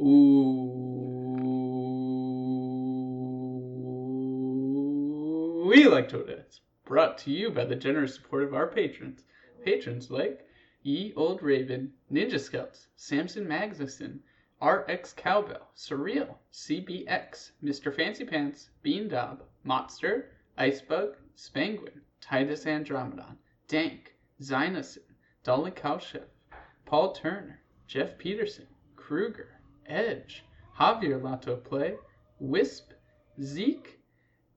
We like Dota. It's brought to you by the generous support of our patrons. Patrons like E. Old Raven, Ninja Scouts, Samson Magnuson, RX Cowbell, Surreal, CBX, Mr. Fancy Pants, Bean Dob, Monster, Icebug, Spanguin, Titus Andromedon, Dank, Zynosin, Dolly Cowchef, Paul Turner, Jeff Peterson, Kruger, Edge, Javier Lato Play, Wisp, Zeke,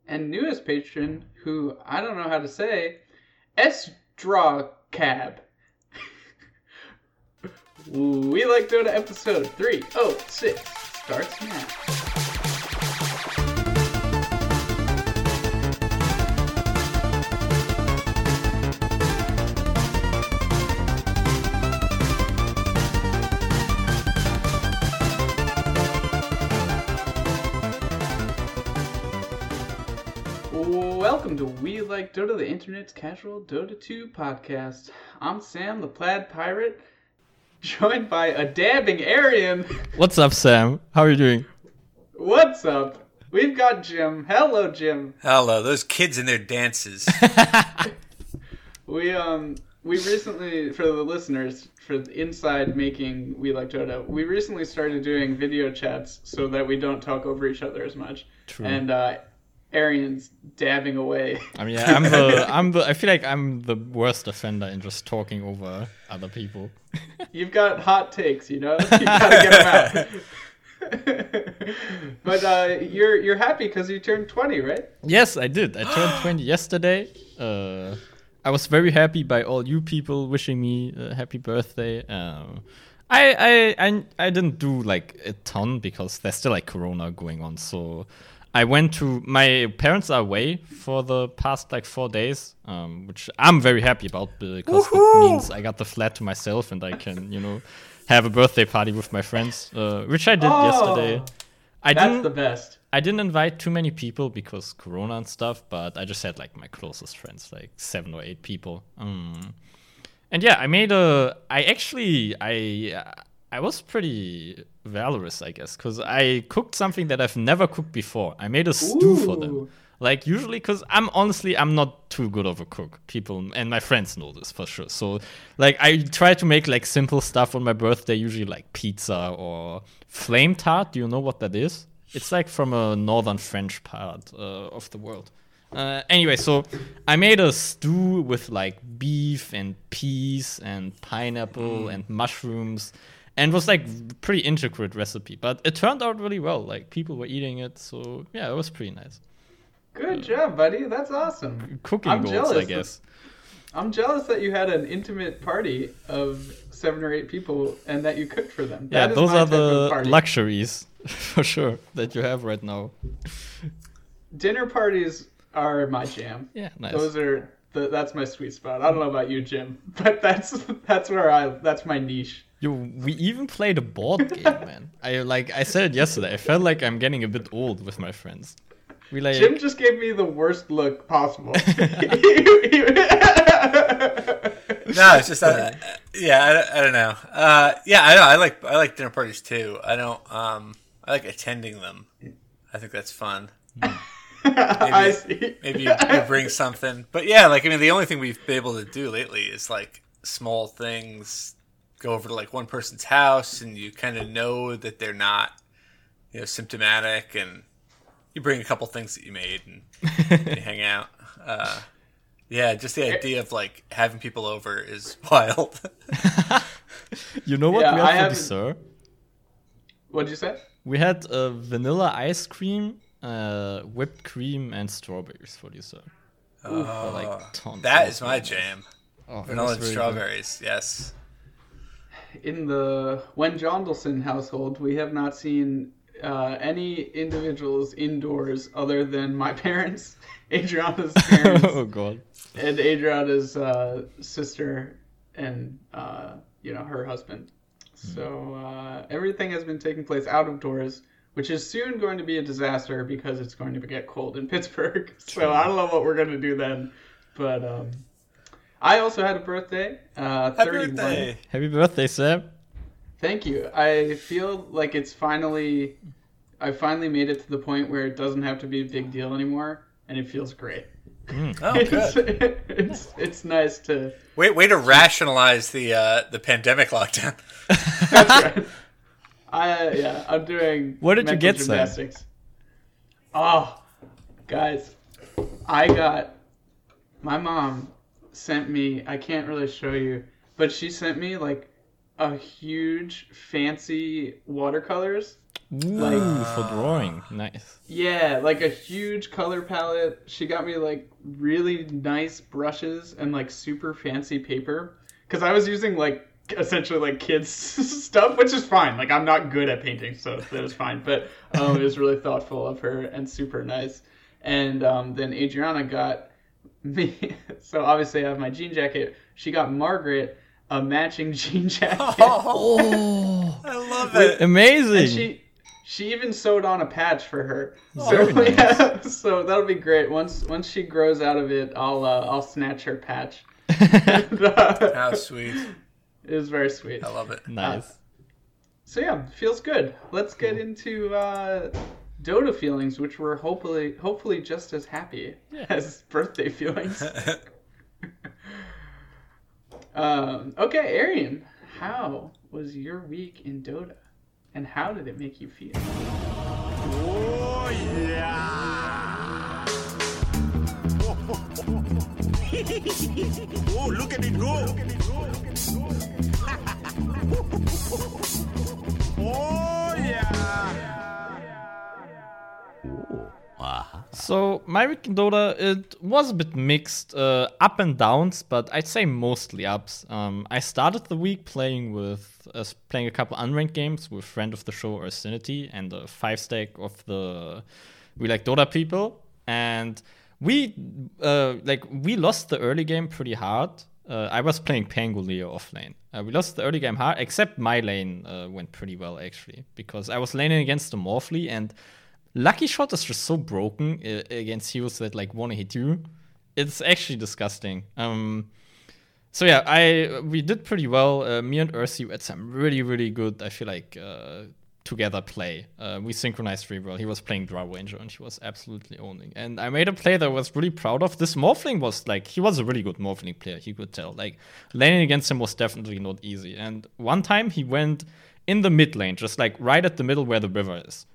and newest patron who I don't know how to say, Esdra Cab. we like Dota episode 306 starts now. Dota, the internet's casual Dota 2 podcast. I'm Sam, the plaid pirate, joined by a dabbing Arian. What's up, Sam? How are you doing? What's up? We've got Jim. Hello, Jim. Hello, those kids and their dances. We um we recently for the listeners for the inside making We Like Dota, we recently started doing video chats so that we don't talk over each other as much. True. And uh Arian's dabbing away. I mean, yeah, I'm the, I'm the, I feel like I'm the worst offender in just talking over other people. You've got hot takes, you know. You gotta get them out. but uh, you're you're happy because you turned twenty, right? Yes, I did. I turned 20 yesterday. Uh, I was very happy by all you people wishing me a happy birthday. Um, I, I, I, I didn't do like a ton because there's still like Corona going on. So I went to my parents are away for the past like four days, um, which I'm very happy about because it means I got the flat to myself and I can, you know, have a birthday party with my friends, uh, which I did Oh, yesterday. I That's didn't. the best. I didn't invite too many people because Corona and stuff, but I just had like my closest friends, like seven or eight people. Mm. And yeah, I made a. I actually, I, uh, I was pretty valorous, I guess, because I cooked something that I've never cooked before. I made a stew for them. Like usually, because I'm honestly I'm not too good of a cook. People and my friends know this for sure. So like I try to make like simple stuff on my birthday, usually like pizza or flame tart. Do you know what that is? It's like from a northern French part uh, of the world. Uh, anyway, so I made a stew with like beef and peas and pineapple and mushrooms, and it was like pretty intricate recipe. But it turned out really well. Like people were eating it, so yeah, it was pretty nice. Good job, buddy. That's awesome. Cooking I'm goals, jealous I guess. I'm jealous that you had an intimate party of seven or eight people and that you cooked for them. Yeah, those are the luxuries for sure that you have right now. dinner parties are my jam. Yeah, nice. Those are the, that's my sweet spot. I don't know about you, Jim, but that's that's where I that's my niche. Yo, we even played a board game, man. I like I said it yesterday. I felt like I'm getting a bit old with my friends. We like Jim just gave me the worst look possible. no, it's just uh, yeah, I, I don't know. Uh, yeah, I know. I like I like dinner parties too. I don't. Um, I like attending them. I think that's fun. I see. Maybe you, you bring something, but yeah, like I mean, the only thing we've been able to do lately is like small things. Go over to like one person's house, and you kind of know that they're not, you know, symptomatic, and you bring a couple things that you made and you hang out. Uh, yeah, just the idea of like having people over is wild. you know what Yeah, we I for haven't- dessert? what did you say? We had uh, vanilla ice cream, uh, whipped cream, and strawberries for dessert. Oh, like tons. that It is was my jam. Oh, Vanilla and very good. strawberries. Yes. In the Wen Jondelson household, we have not seen uh, any individuals indoors other than my parents, Adriana's parents, oh god. and Adriana's uh, sister, and uh, you know her husband. So uh, everything has been taking place out of doors, which is soon going to be a disaster because it's going to get cold in Pittsburgh. So I don't know what we're going to do then, but um, I also had a birthday. Uh, Happy 31. birthday. Happy birthday, Sam. Thank you. I feel like it's finally, I finally made it to the point where it doesn't have to be a big deal anymore, and it feels great. Oh, It's, good. it's it's nice to. Wait, way to rationalize the uh, the pandemic lockdown. That's right. I yeah, I'm doing. What did you mental get, Sam? Gymnastics. Oh, guys, I got. My mom sent me. I can't really show you, but she sent me like a huge fancy watercolors. Ooh, for drawing. Nice. Yeah, like a huge color palette. She got me like really nice brushes and like super fancy paper. Because I was using like essentially like kids stuff, which is fine. Like I'm not good at painting, so that was fine. But um, it was really thoughtful of her and super nice. And um, then Adriana got me. So obviously I have my jean jacket. She got Margaret a matching jean jacket. Oh, I love it. amazing. And she she even sewed on a patch for her. Oh, so very nice. yeah, so that'll be great. Once once she grows out of it, I'll uh, I'll snatch her patch. And, uh, How sweet. it was very sweet. I love it. nice. So yeah, feels good. Let's get into uh, Dota feelings, which were hopefully hopefully just as happy as birthday feelings. um, okay, Arian, how was your week in Dota, and how did it make you feel? oh, yeah! Oh, oh, oh, oh. look at it go! Look at it go! look at it go! oh So my week in Dota, it was a bit mixed, uh, up and downs, but I'd say mostly ups. Um, I started the week playing with uh, playing a couple unranked games with friend of the show Arsenity and a five stack of the we like Dota people, and we uh, like we lost the early game pretty hard. Uh, I was playing Pangolier off lane. Uh, we lost the early game hard, except my lane uh, went pretty well actually because I was laning against the Morphling and Lucky Shot is just so broken uh, against heroes that like want to hit you. It's actually disgusting. Um, so yeah, I we did pretty well. Uh, me and Ursi had some really really good. I feel like uh, together play. Uh, we synchronized really well. He was playing Drow Ranger and he was absolutely owning. And I made a play that I was really proud of. This Morphling was like he was a really good Morphling player. You could tell. Like laning against him was definitely not easy. And one time he went in the mid lane, just like right at the middle where the river is.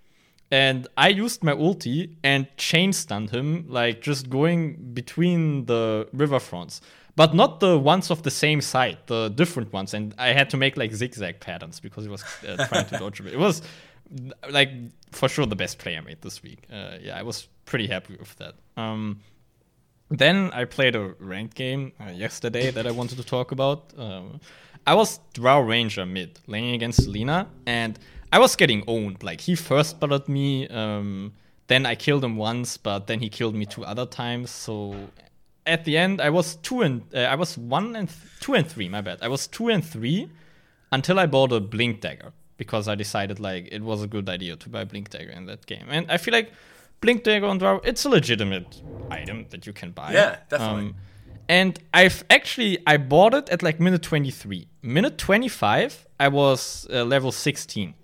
And I used my ulti and chain stunned him, like just going between the river fronts, but not the ones of the same side, the different ones. And I had to make like zigzag patterns because he was uh, trying to dodge it. It was like for sure the best play I made this week. Uh, yeah, I was pretty happy with that. Um, then I played a ranked game uh, yesterday that I wanted to talk about. Um, I was Drow Ranger mid, laning against Selena, and I was getting owned. Like he first buttered me, um, then I killed him once, but then he killed me two other times. So at the end, I was two and uh, I was one and th- two and three. My bad. I was two and three until I bought a Blink Dagger because I decided like it was a good idea to buy Blink Dagger in that game, and I feel like Blink Dagger on Drow it's a legitimate item that you can buy. Yeah, definitely. Um, and I've actually I bought it at like minute 23. Minute 25, I was uh, level 16.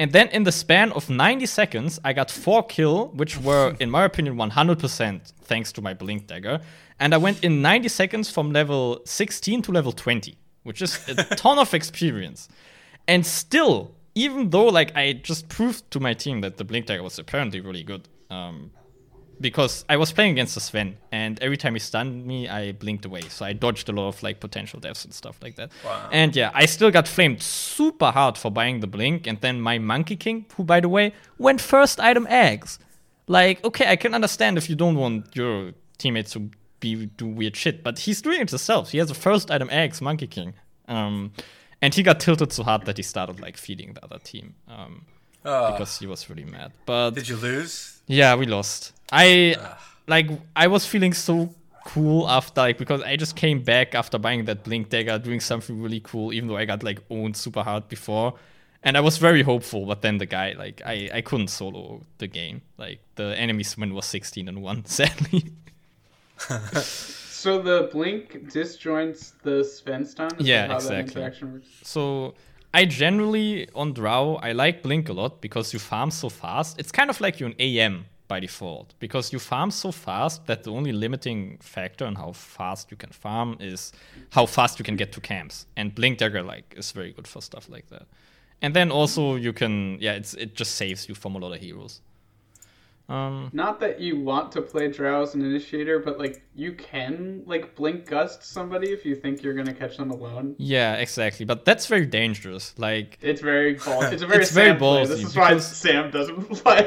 And then in the span of 90 seconds, I got four kill, which were, in my opinion, 100% thanks to my Blink Dagger. And I went in 90 seconds from level 16 to level 20, which is a ton of experience. And still, even though like I just proved to my team that the Blink Dagger was apparently really good, um, because I was playing against the Sven, and every time he stunned me, I blinked away. So I dodged a lot of like potential deaths and stuff like that. Wow. And yeah, I still got flamed super hard for buying the blink, and then my Monkey King, who by the way went first item eggs. Like, okay, I can understand if you don't want your teammates to be do weird shit, but he's doing it himself. He has a first item eggs, Monkey King. Um, and he got tilted so hard that he started like feeding the other team. Um, Oh, because he was really mad. But did you lose? yeah, we lost. I like I was feeling so cool after like because I just came back after buying that blink dagger, uh, doing something really cool, even though I got like owned super hard before. And I was very hopeful, but then the guy like I, I couldn't solo the game. Like the enemy win was 16 and 1, sadly. So the blink disjoints the Sven stun? Yeah, how exactly. That works? So I generally on Drow I like Blink a lot because you farm so fast. It's kind of like you're an AM by default because you farm so fast that the only limiting factor on how fast you can farm is how fast you can get to camps. And Blink Dagger like is very good for stuff like that. And then also you can yeah, it's it just saves you from a lot of heroes. Um, Not that you want to play Drow as an initiator, but like you can like blink gust somebody if you think you're gonna catch them alone. yeah, exactly. But that's very dangerous. Like It's very ball. It's a very It's very ballsy This is why Sam doesn't play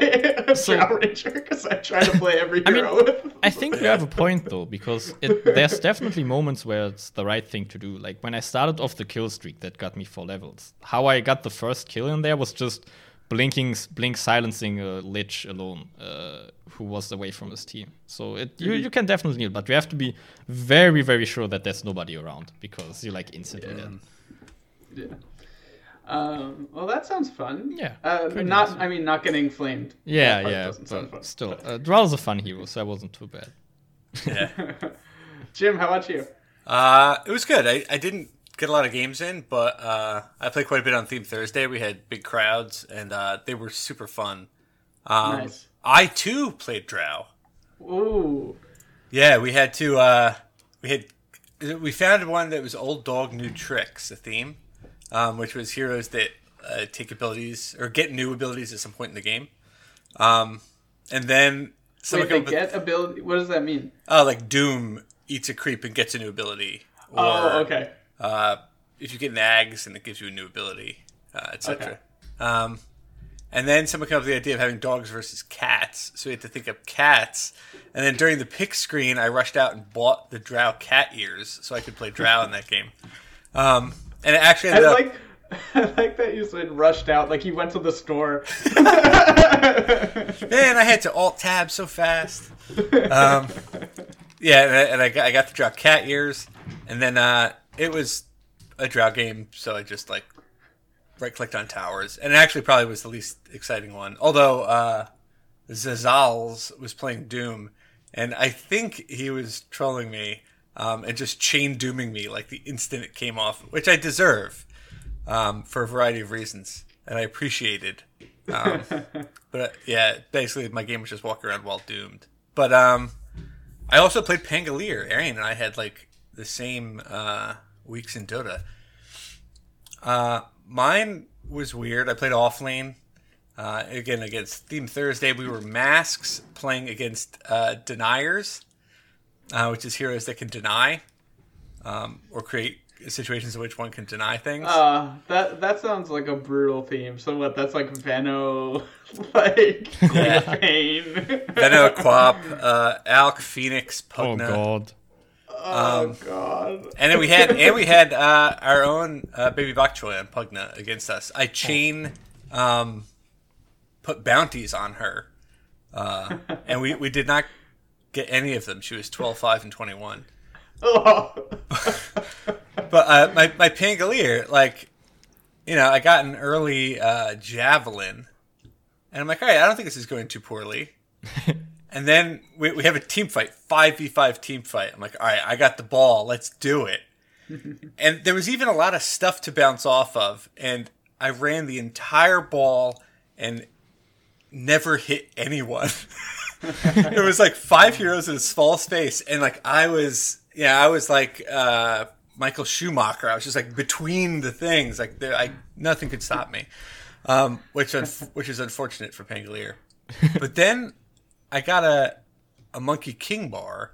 a So- Drow Ranger because I try to play every I mean, with. I think you have a point though, because it, there's definitely moments where it's the right thing to do. Like when I started off the kill streak that got me four levels. How I got the first kill in there was just blinking, blink silencing a lich alone, uh, who was away from his team. So it you, you can definitely kneel, but you have to be very very sure that there's nobody around because you like instantly dead. Yeah. Um, well, that sounds fun. Yeah, Uh, not. easy. I mean, not getting flamed. Yeah, yeah, but fun. still, uh, Drow's a fun hero, so that wasn't too bad. Yeah. Jim, how about you? Uh, it was good. I, I didn't get a lot of games in, but uh, I played quite a bit on Theme Thursday. We had big crowds, and uh, they were super fun. Um, Nice. I too played Drow. Ooh. Yeah, we had to. Uh, we had we found one that was old dog new tricks, a theme, um, which was heroes that uh, take abilities or get new abilities at some point in the game. Um, and then someone Wait, they get ability. What does that mean? Oh, like Doom eats a creep and gets a new ability. Or, oh, okay. Uh, if you get nags and it gives you a new ability, uh, etc. Um, and then someone came up with the idea of having dogs versus cats. So we had to think of cats. And then during the pick screen, I rushed out and bought the Drow cat ears so I could play Drow in that game. Um, and it actually I up. like. I like that you said rushed out, like you went to the store. Man, I had to alt tab so fast. Um, yeah, and I, and I got, I got to Drow cat ears, and then uh, it was a Drow game, so I just like right clicked on towers, and it actually probably was the least exciting one. Although uh, Zazals was playing Doom, and I think he was trolling me um, and just chain dooming me like the instant it came off, which I deserve um, for a variety of reasons, and I appreciated. Um, but uh, yeah, basically my game was just walking around while doomed. But um, I also played Pangolier. Arian and I had like the same uh, weeks in Dota. Uh, mine was weird. I played off lane. Uh, again, against Theme Thursday, we were masks playing against uh, deniers, uh, which is heroes that can deny um, or create situations in which one can deny things. Uh, that that sounds like a brutal theme. So what? That's like Veno, like Yeah. pain. Veno, Quap, uh, Alk, Phoenix, Oh Pugna. god. Oh Um, god. And then we had and we had uh, our own uh, baby bok choy on Pugna against us. I chain um, put bounties on her, uh, and we, we did not get any of them. She was 12, 5, and 21. Oh. But uh, my, my Pangolier, like, you know, I got an early uh, javelin, and I'm like, all right, I don't think this is going too poorly. and then we, we have a team fight, 5v5 team fight. I'm like, all right, I got the ball. Let's do it. and there was even a lot of stuff to bounce off of, and I ran the entire ball and never hit anyone. it was like five heroes in a small space, and like I was, yeah, I was like uh, Michael Schumacher. I was just like between the things, like there, I nothing could stop me, um, which unf- which is unfortunate for Pangolier. But then I got a a Monkey King bar,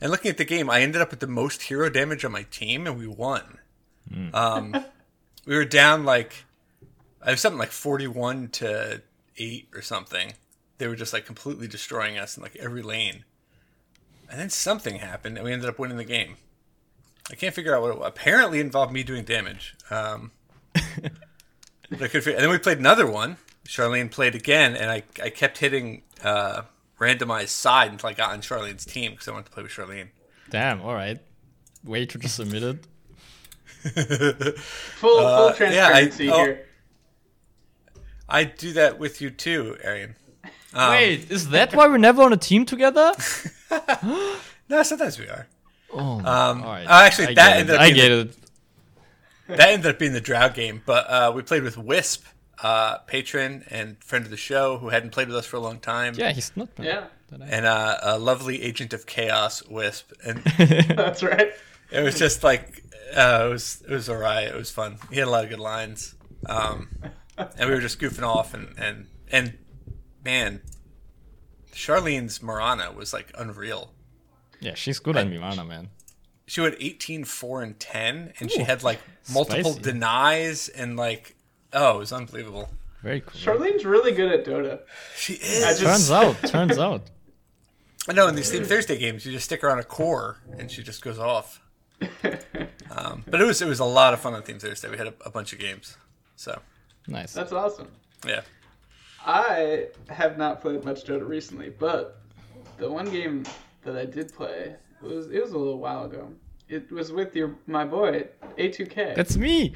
and looking at the game, I ended up with the most hero damage on my team, and we won. Um, we were down like I was something like forty-one to eight or something. They were just like completely destroying us in like every lane. And then something happened, and we ended up winning the game. I can't figure out what it apparently involved me doing damage. Um, but I could figure, and then we played another one. Charlene played again, and I, I kept hitting uh, randomized side until I got on Charlene's team because I wanted to play with Charlene. Damn. All right. Way to just admit it. Full full Uh, yeah, I- transparency oh. here. I do that with you too, Arian. Um, Wait, is that why we're never on a team together? No, sometimes we are. Oh, Um, all right. uh, actually, I that get ended it. up I being get it. that ended up being the drow game. But uh, we played with Wisp, uh, patron and friend of the show, who hadn't played with us for a long time. Yeah, he's not. Yeah, and uh, a lovely agent of chaos, Wisp, and that's right. it was just like uh, it was it was alright. It was fun. He had a lot of good lines, um, and we were just goofing off and and and man, Charlene's Mirana was like unreal. Yeah, she's good at Mirana, man. She went 18, 4, and 10, and she had like multiple spicy. denies and like, oh, it was unbelievable. Very cool. Charlene's really good at Dota. She is. just- Turns out, turns out. I know in these Theme Thursday games, you just stick her on a core and she just goes off. Um, but it was it was a lot of fun on Theme Thursday. We had a, a bunch of games, so Nice. That's awesome. yeah. I have not played much Dota recently, but the one game that I did play was it was a little while ago. It was with your my boy A2K. That's me.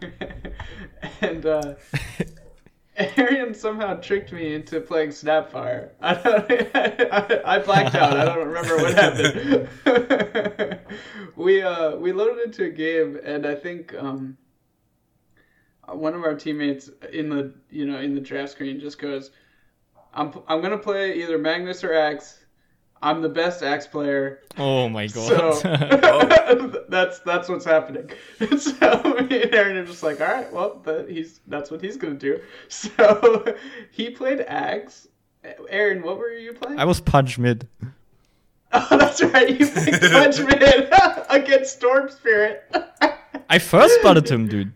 and uh, Arian somehow tricked me into playing Snapfire. I. I, blacked out. I don't remember what happened. we uh we loaded into a game, and I think um one of our teammates in the you know in the draft screen just goes, "I'm I'm gonna play either Magnus or Axe. I'm the best Axe player." Oh my god. So that's that's what's happening. So me and Aaron are just like, all right, well, that he's that's what he's gonna do. So he played Axe. Aaron, what were you playing? I was punch mid. oh, that's right. You picked mid against Storm Spirit. I first spotted him, dude.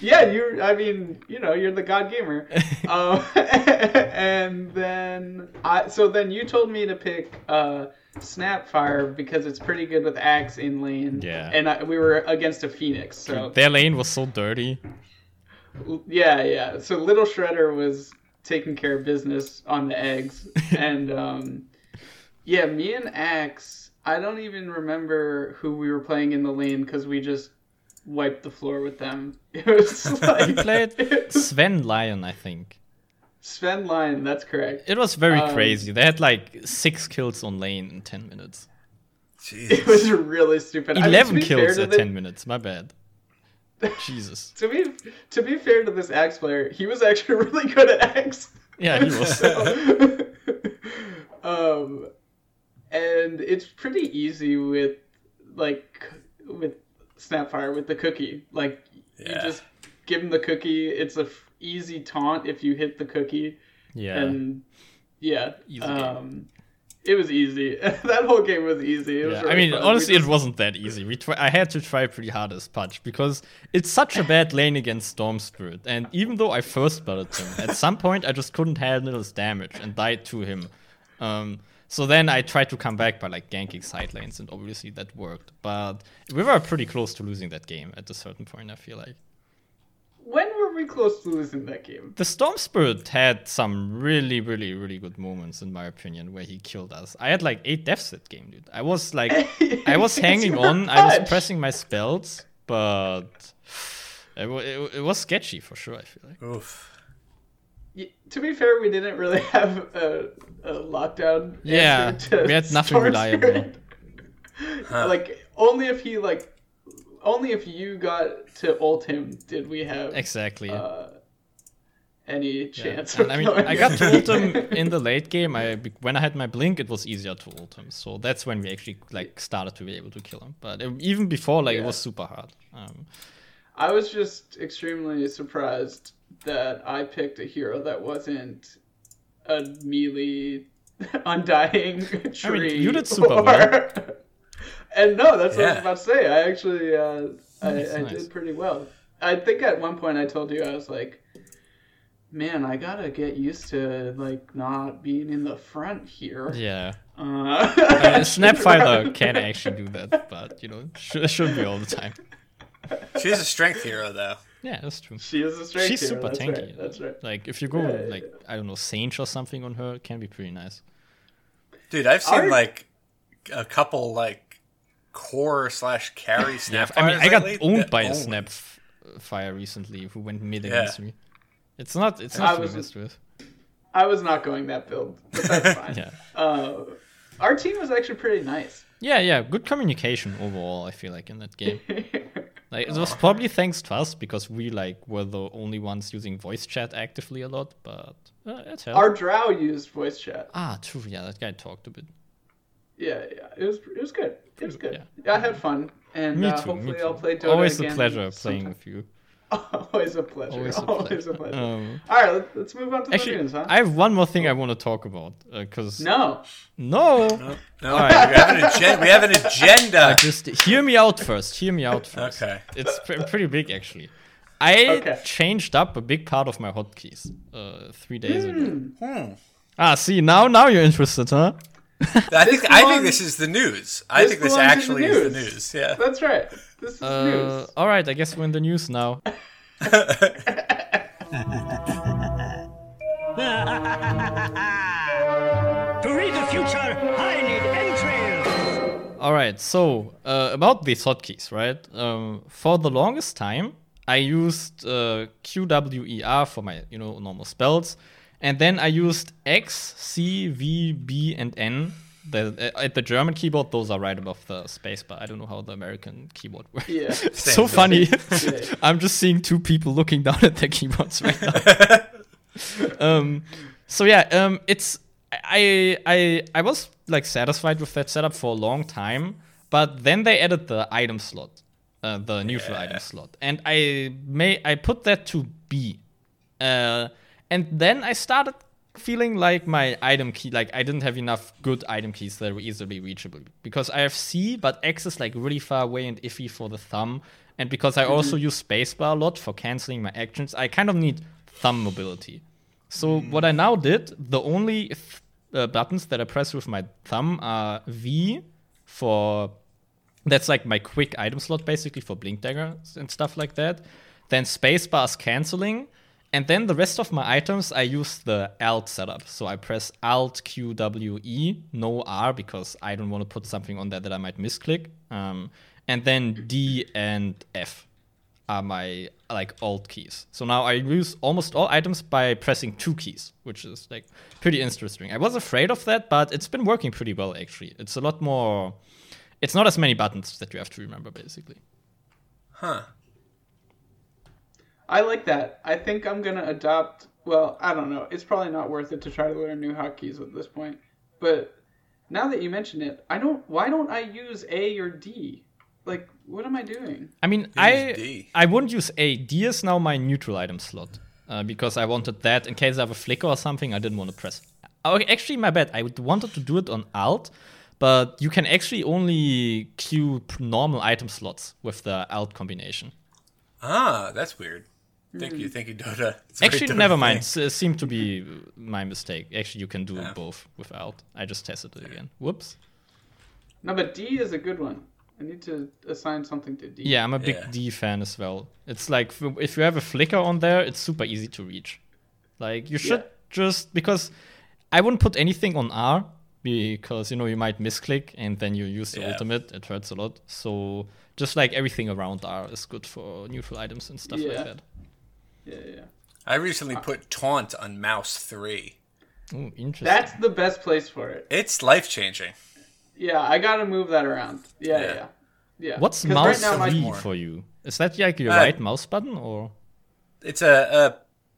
Yeah, you. I mean, you know, you're the god gamer. um, and then I. So then you told me to pick. uh Snapfire because it's pretty good with Axe in lane. Yeah. And I, we were against a Phoenix, so Their lane was so dirty. Yeah, yeah. So Little Shredder was taking care of business on the eggs, and um, yeah, me and Axe. I don't even remember who we were playing in the lane because we just wiped the floor with them. It was like We played Sven Lion, I think. Sven Lion. That's correct. It was very Um, crazy. They had like six kills on lane in 10 minutes. Jeez. It was really stupid. I mean, 11 kills to at the- 10 minutes. My bad. Jesus. To be to be fair to this Axe player, he was actually really good at Axe. Yeah, he was. So, um, and it's pretty easy with like with Snapfire with the cookie. Like you just give him the cookie. It's a f- easy taunt if you hit the cookie, Yeah. and yeah, um, it was easy. that whole game was easy. Was Yeah, really I mean, fun. Honestly, just- it wasn't that easy. We try- I had to try pretty hard as Punch because it's such a bad lane against Storm Spirit. And even though I first spotted him, at some point I just couldn't handle his damage and died to him. Um, so then I tried to come back by like ganking side lanes, and obviously that worked. But we were pretty close to losing that game at a certain point. I feel like when were we close to losing that game? the Storm Spirit had some really, really, really good moments in my opinion where he killed us. I had like eight deaths that game, dude. I was like, I was hanging your on. I was pressing my spells, but it, it, it was sketchy for sure. I feel like. Oof. Y- To be fair, we didn't really have a, a lockdown. Yeah, to we had nothing Storm reliable. Spirit. Like only if he like, only if you got to ult him did we have Exactly. uh, any chance. And of I mean, killing I got to ult him in the late game. I when I had my blink, it was easier to ult him. So that's when we actually like started to be able to kill him. But uh, even before, like it was super hard. Um, I was just extremely surprised that I picked a hero that wasn't a melee undying tree. I mean, you did super or- well. and no, that's what I was about to say. I actually, uh, I, Nice, I did pretty well. I think at one point I told you I was like, man, I gotta get used to like not being in the front here. yeah. Uh, Uh, Snapfire can actually do that, but you know, sh- it shouldn't be all the time. She's a strength hero, though. Yeah, that's true. She is a strength She's hero, super that's tanky. Right, that's right. Like if you go Yeah, like I don't know, Sage or something on her, it can be pretty nice. Dude, I've seen Our- like a couple like core slash carry Yeah, snap. I mean, I got lately owned that by a own- snap f- fire recently who went mid Yeah. against me. It's not. It's not to be was- messed with. I was not going that build, but that's fine. Yeah. uh, our team was actually pretty nice. Yeah, yeah. Good communication overall. I feel like in that game. Like it was probably thanks to us because we like were the only ones using voice chat actively a lot, but uh, it helped. Our Drow used voice chat. ah, true. Yeah, that guy talked a bit. Yeah, yeah. It was it was good. It was good. Yeah. Yeah, I had fun, and Me uh, too. hopefully me too. I'll play Dota again. Always again a pleasure playing sometime. with you. Always a pleasure. Always Always a a pleasure. pleasure. Um, All right, let, let's move on to the actually, news, huh? I have one more thing I want to talk about because No. no, No, right. we, have an agen- we have an agenda. just hear me out first. Hear me out first. Okay. It's pre- pretty big actually. I Okay. changed up a big part of my hotkeys uh, three days ago. Hmm. Ah, see now, now you're interested, huh? I think I think this is the news. I this think this belongs in the actually is the news. news. Yeah. That's right. This is Uh, news. all right, I guess we're in the news now. To read the future, I need entrails. All right, so uh, about these hotkeys, right? Um, for the longest time, I used uh, QWER for my you know normal spells, and then I used X, C, V, B, and N. The, uh, at the German keyboard, those are right above the spacebar. I don't know how the American keyboard works. Yeah. so funny. Yeah. I'm just seeing two people looking down at their keyboards right now. um, so yeah, um, it's I I I was like satisfied with that setup for a long time, but then they added the item slot, uh, the neutral Yeah. item slot, and I may I put that to B, uh, and then I started feeling like my item key like I didn't have enough good item keys that were easily reachable. Because I have C, but X is like really far away and iffy for the thumb, and because I also use spacebar a lot for canceling my actions, I kind of need thumb mobility. So what I now did, the only th- uh, buttons that I press with my thumb are V for that's like my quick item slot basically for blink daggers and stuff like that. Then spacebar is canceling, and then the rest of my items I use the Alt setup. So I press Alt Q W E, no R because I don't want to put something on there that I might misclick. Um, and then D and F are my like alt keys. So now I use almost all items by pressing two keys, which is like pretty interesting. I was afraid of that, but it's been working pretty well actually. It's a lot more it's not as many buttons that you have to remember basically. Huh. I like that. I think I'm gonna adopt. Well, I don't know. It's probably not worth it to try to learn new hotkeys at this point. But now that you mention it, I don't. Why don't I use A or D? Like, what am I doing? I mean, I D. I wouldn't use A. D is now my neutral item slot uh, because I wanted that in case I have a flicker or something. I didn't want to press. Oh, actually, my bad. I wanted to do it on Alt, but you can actually only queue normal item slots with the Alt combination. Ah, that's weird. Thank you, mm. thank you, Dota. It's Actually, Dota never mind. S- It seemed to be my mistake. Actually, you can do both without. I just tested it again. Whoops. No, but D is a good one. I need to assign something to D. Yeah, I'm a big Yeah. D fan as well. It's like if you have a flicker on there, it's super easy to reach. Like you should Yeah. just because I wouldn't put anything on R because you know you might misclick and then you use the Yeah. ultimate. It hurts a lot. So just like everything around R is good for neutral items and stuff Yeah. like that. Yeah, yeah. I recently put taunt on mouse three. Ooh, interesting. That's the best place for it. It's life changing. Yeah, I gotta move that around. Yeah, Yeah. yeah, yeah. yeah. What's 'Cause mouse right now three more. for you? Is that like your Uh, right mouse button or? It's a,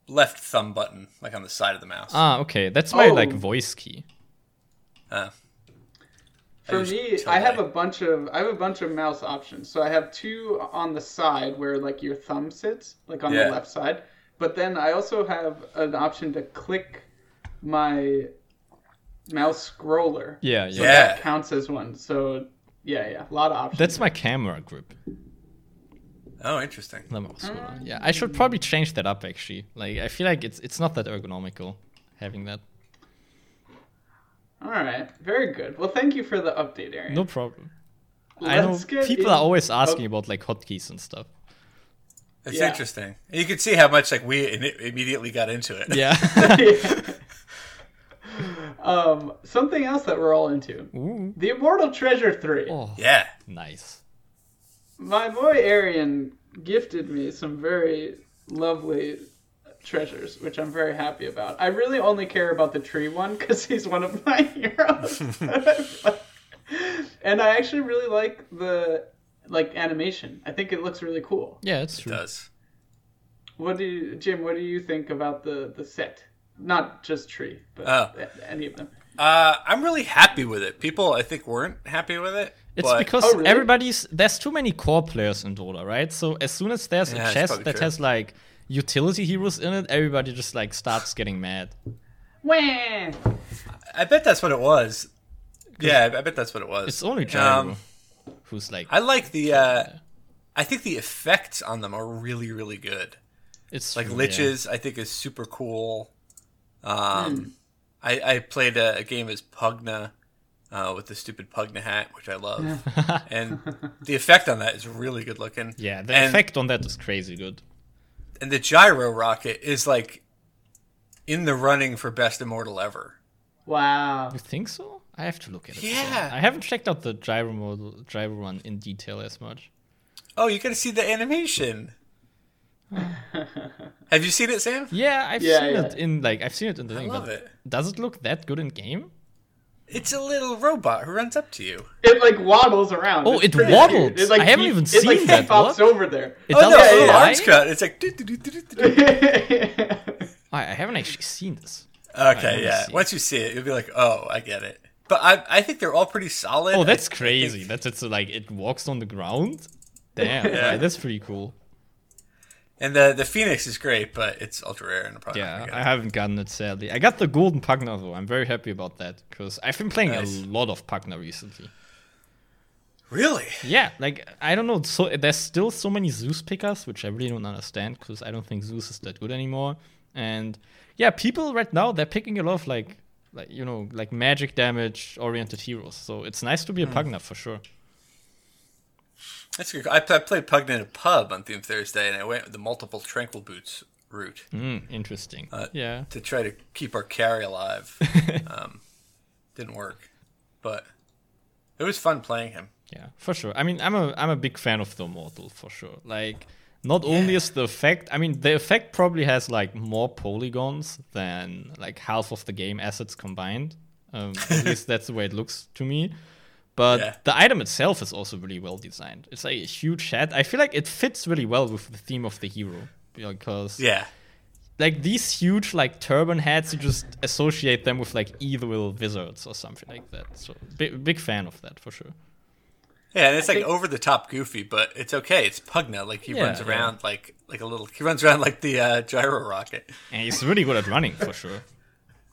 a left thumb button, like on the side of the mouse. Ah, okay. That's my like Oh. voice key. Uh, For me. I have a bunch of I have a bunch of mouse options. So I have two on the side where like your thumb sits, like on Yeah. the left side. But then I also have an option to click my mouse scroller. Yeah, So yeah. Yeah. that counts as one. So yeah, yeah, a lot of options. That's my camera grip. oh, interesting. The mouse roller. Yeah, I should probably change that up actually. Like I feel like it's it's not that ergonomical having that. All right, very good. Well, thank you for the update, Aaron. No problem. Let's get people are always asking Oh. about like hotkeys and stuff. It's Yeah. interesting. And you can see how much like we immediately got into it. Yeah. um, something else that we're all into: Ooh. the Immortal Treasure Three. Oh, Yeah. nice. My boy Arian gifted me some very lovely treasures, which I'm very happy about. I really only care about the tree one because he's one of my heroes. and I actually really like the like animation. I think it looks really cool. Yeah, it's It does. What do you, Jim? What do you think about the the set? Not just Tree, but Oh. any of them. Uh, I'm really happy with it. People, I think, weren't happy with it. It's but- because Oh, really? everybody's there's too many core players in Dota, right? So as soon as there's Yeah, a chest that true. has like utility heroes in it, everybody just like starts getting mad. Wah! I bet that's what it was. Yeah, I I bet that's what it was. It's only Gyro Um, who's like I like the. Uh, I think the effects on them are really, really good. it's Like true, yeah. liches, I think is super cool. Um, I, I played a, a game as Pugna uh, with the stupid Pugna hat, which I love, and the effect on that is really good looking. Yeah, the and, effect on that is crazy good. And the gyro rocket is like in the running for best immortal ever. Wow. You think so? I have to look at it. Yeah. again. I haven't checked out the gyro model, gyro one in detail as much. Oh, you got to see the animation. Have you seen it, Sam? Yeah, I've Yeah, seen yeah. it in like I've seen it in the I thing. love but it. Does it look that good in game? It's a little robot who runs up to you. It like waddles around. Oh, It's it pretty waddled. It, like, I haven't he- even it, like, seen that. pops What? over there. It Oh does no, it a little arms cut. It's like. I, I haven't actually seen this. Okay, yeah. see. Once you see it, you'll be like, "Oh, I get it." But I, I think they're all pretty solid. Oh, that's I- I crazy. think- That's it's like it walks on the ground. Damn, Yeah. right, that's pretty cool. And the the Phoenix is great, but it's ultra rare and probably Yeah, I haven't gotten it sadly. I got the golden Pugna though. I'm very happy about that because I've been playing Nice. a lot of Pugna recently. Really? Yeah, like I don't know. So there's still so many Zeus pickers, which I really don't understand because I don't think Zeus is that good anymore. And yeah, people right now they're picking a lot of like, like you know, like magic damage oriented heroes. So it's nice to be a Hmm. Pugna for sure. That's good. I, I played Pug in a pub on Theme Thursday, and I went with the multiple tranquil boots route Mm, interesting. Uh, yeah. to try to keep our carry alive. um, didn't work, but it was fun playing him. Yeah, for sure. I mean, I'm a I'm a big fan of the Immortal for sure. Like, not only is the effect, I mean, the effect probably has like more polygons than like half of the game assets combined. Um, at least that's the way it looks to me. But Yeah. the item itself is also really well designed. It's like a huge hat. I feel like it fits really well with the theme of the hero because Yeah, like these huge like turban hats, you just associate them with like evil wizards or something like that. So big big fan of that for sure. yeah, and it's like think- over the top goofy, but it's okay. It's Pugna. Like he Yeah, runs yeah. around like like a little. He runs around like the uh, gyro rocket. And he's really good at running for sure.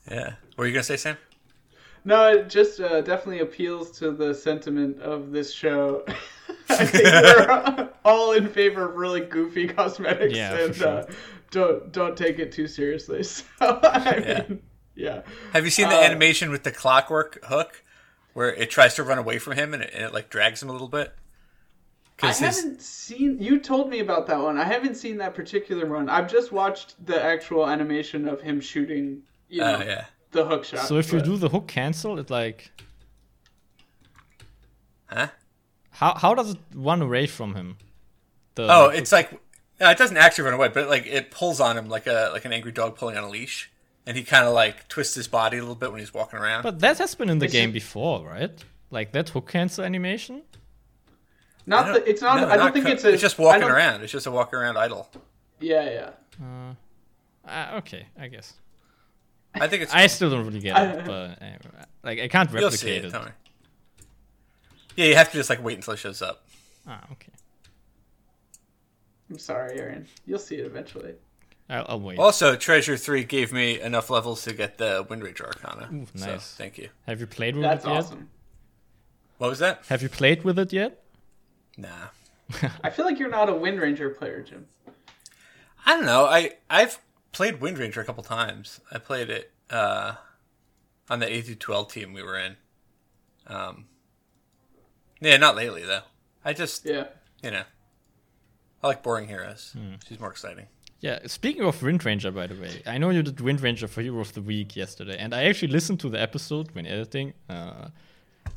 Yeah. What were you gonna say, Sam? No, it just uh, definitely appeals to the sentiment of this show. I think we're all in favor of really goofy cosmetics Yeah, and sure. uh, don't don't take it too seriously. So I Yeah. mean, yeah. Have you seen the Uh, animation with the clockwork hook, where it tries to run away from him and it, and it like drags him a little bit? I his- haven't seen. You told me about that one. I haven't seen that particular one. I've just watched the actual animation of him shooting. You know, Oh yeah. The hook shot. So if you do the hook cancel, it like Huh? how how does it run away from him? The, Oh, like, it's like no, it doesn't actually run away, but like it pulls on him like a like an angry dog pulling on a leash, and he kind of like twists his body a little bit when he's walking around. But that has been in the Is game it- before, right? Like that hook cancel animation. not the, it's not. no, I don't not think co- it's a. It's just walking around. It's just a walk around idle. Yeah, yeah. Ah, okay, I guess. I think it's. I still don't really get it, but uh, like I can't you'll see replicate it. it. Yeah, you have to just like wait until it shows up. Ah, okay. I'm sorry, Aaron. You'll see it eventually. I'll, I'll wait. Also, Treasure Three gave me enough levels to get the Wind Ranger Arcana. Ooh, So, nice. thank you. Have you played with That's it yet? That's awesome. What was that? Have you played with it yet? Nah. I feel like you're not a Wind Ranger player, Jim. I don't know. I I've played Wind Ranger a couple times. I played it uh, on the A through twelve team we were in. Um, yeah, not lately though. I just Yeah. you know, I like boring heroes. Hmm. She's more exciting. Yeah, speaking of Wind Ranger, by the way, I know you did Wind Ranger for Hero of the Week yesterday, and I actually listened to the episode when editing, uh,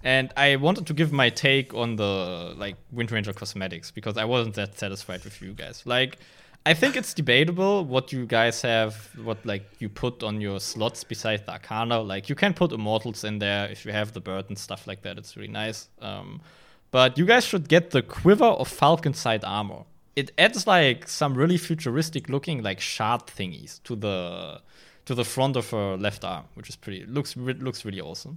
and I wanted to give my take on the like Wind Ranger cosmetics because I wasn't that satisfied with you guys. Like, I think it's debatable what you guys have, what like you put on your slots besides the Arcana. Like, you can put Immortals in there if you have the bird and stuff like that. It's really nice. Um, But you guys should get the Quiver of Falcon Side Armor. It adds like some really futuristic looking like shard thingies to the to the front of her left arm, which is pretty looks looks really awesome.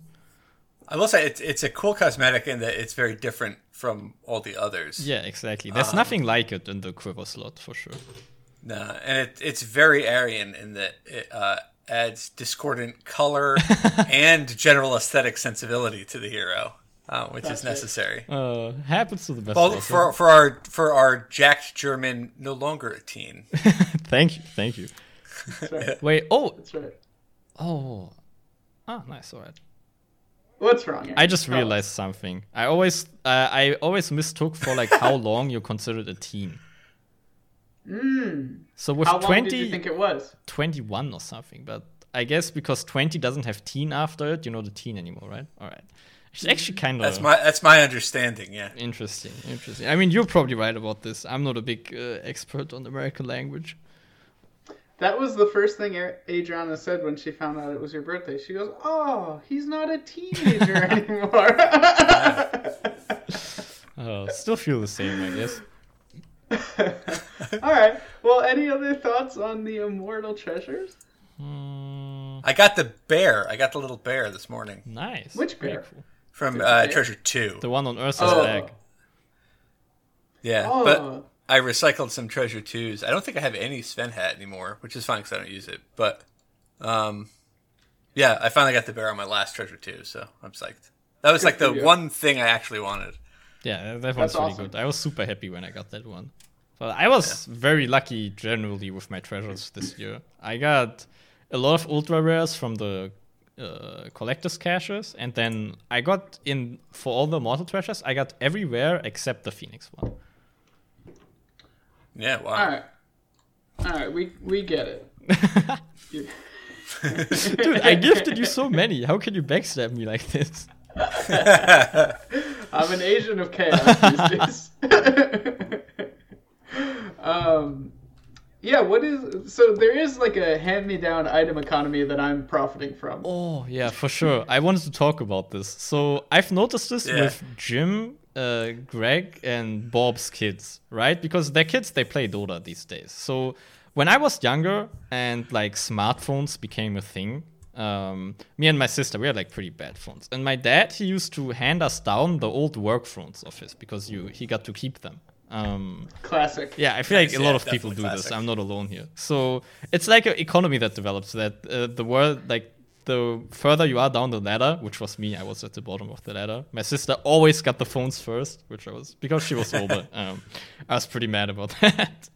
I will say it's it's a cool cosmetic in that it's very different from all the others. Yeah, exactly. There's nothing like it in the Quiver slot for sure. No, and it, it's very Arian in that it uh, adds discordant color and general aesthetic sensibility to the hero, uh, which That's is right. Uh, necessary. happens to the best. Well, also. for for our for our jacked German, no longer a teen. thank you, thank you. That's right. Wait, oh, That's right. oh, ah, nice, alright. What's wrong? I just Arian? realized something. I always, uh, I always mistook for like how long you're considered a teen. Mm. So with How long 20, did you think it was? 21 or something, but I guess because 20 doesn't have teen after it, you're not a teen anymore, right? All right. It's actually kind of That's my that's my understanding. Yeah. interesting. Interesting. I mean, you're probably right about this. I'm not a big uh, expert on American language. That was the first thing Adriana said when she found out it was your birthday. She goes, "Oh, he's not a teenager anymore." Uh, still feel the same, I guess. All right. Well, any other thoughts on the immortal treasures? Mm, I got the bear. I got the little bear this morning nice. Which bear? cool. from uh, bear? Treasure Two. The one on Ursa's Oh. back. Yeah, Oh. but I recycled some Treasure Twos. I don't think I have any Sven hat anymore, which is fine because I don't use it. But, um, yeah, I finally got the bear on my last Treasure Two, so I'm psyched. That was Good like the you. one thing I actually wanted. Yeah, that That's one's really awesome. good. I was super happy when I got that one. But I was very lucky generally with my treasures this year. I got a lot of ultra rares from the uh, collector's caches, and then I got in for all the mortal treasures. I got everywhere except the Phoenix one. Yeah, wow. All right. All right. We we get it. Dude, I gifted you so many. How can you backstab me like this? I'm an agent of chaos these um, yeah. What is so? There is like a hand-me-down item economy that I'm profiting from. Oh yeah, for sure. I wanted to talk about this. So I've noticed this Yeah. with Jim, uh, Greg, and Bob's kids, right? Because their kids they play Dota these days. So when I was younger and like smartphones became a thing, um, me and my sister we had like pretty bad phones, and my dad he used to hand us down the old work phones of his because you he got to keep them. Um, Classic. yeah, I feel like a Yeah, lot of people do definitely this. I'm not alone here. So it's like an economy that develops. That uh, the world, like the further you are down the ladder, which was me, I was at the bottom of the ladder. My sister always got the phones first, which I was because she was older. Um, I was pretty mad about that.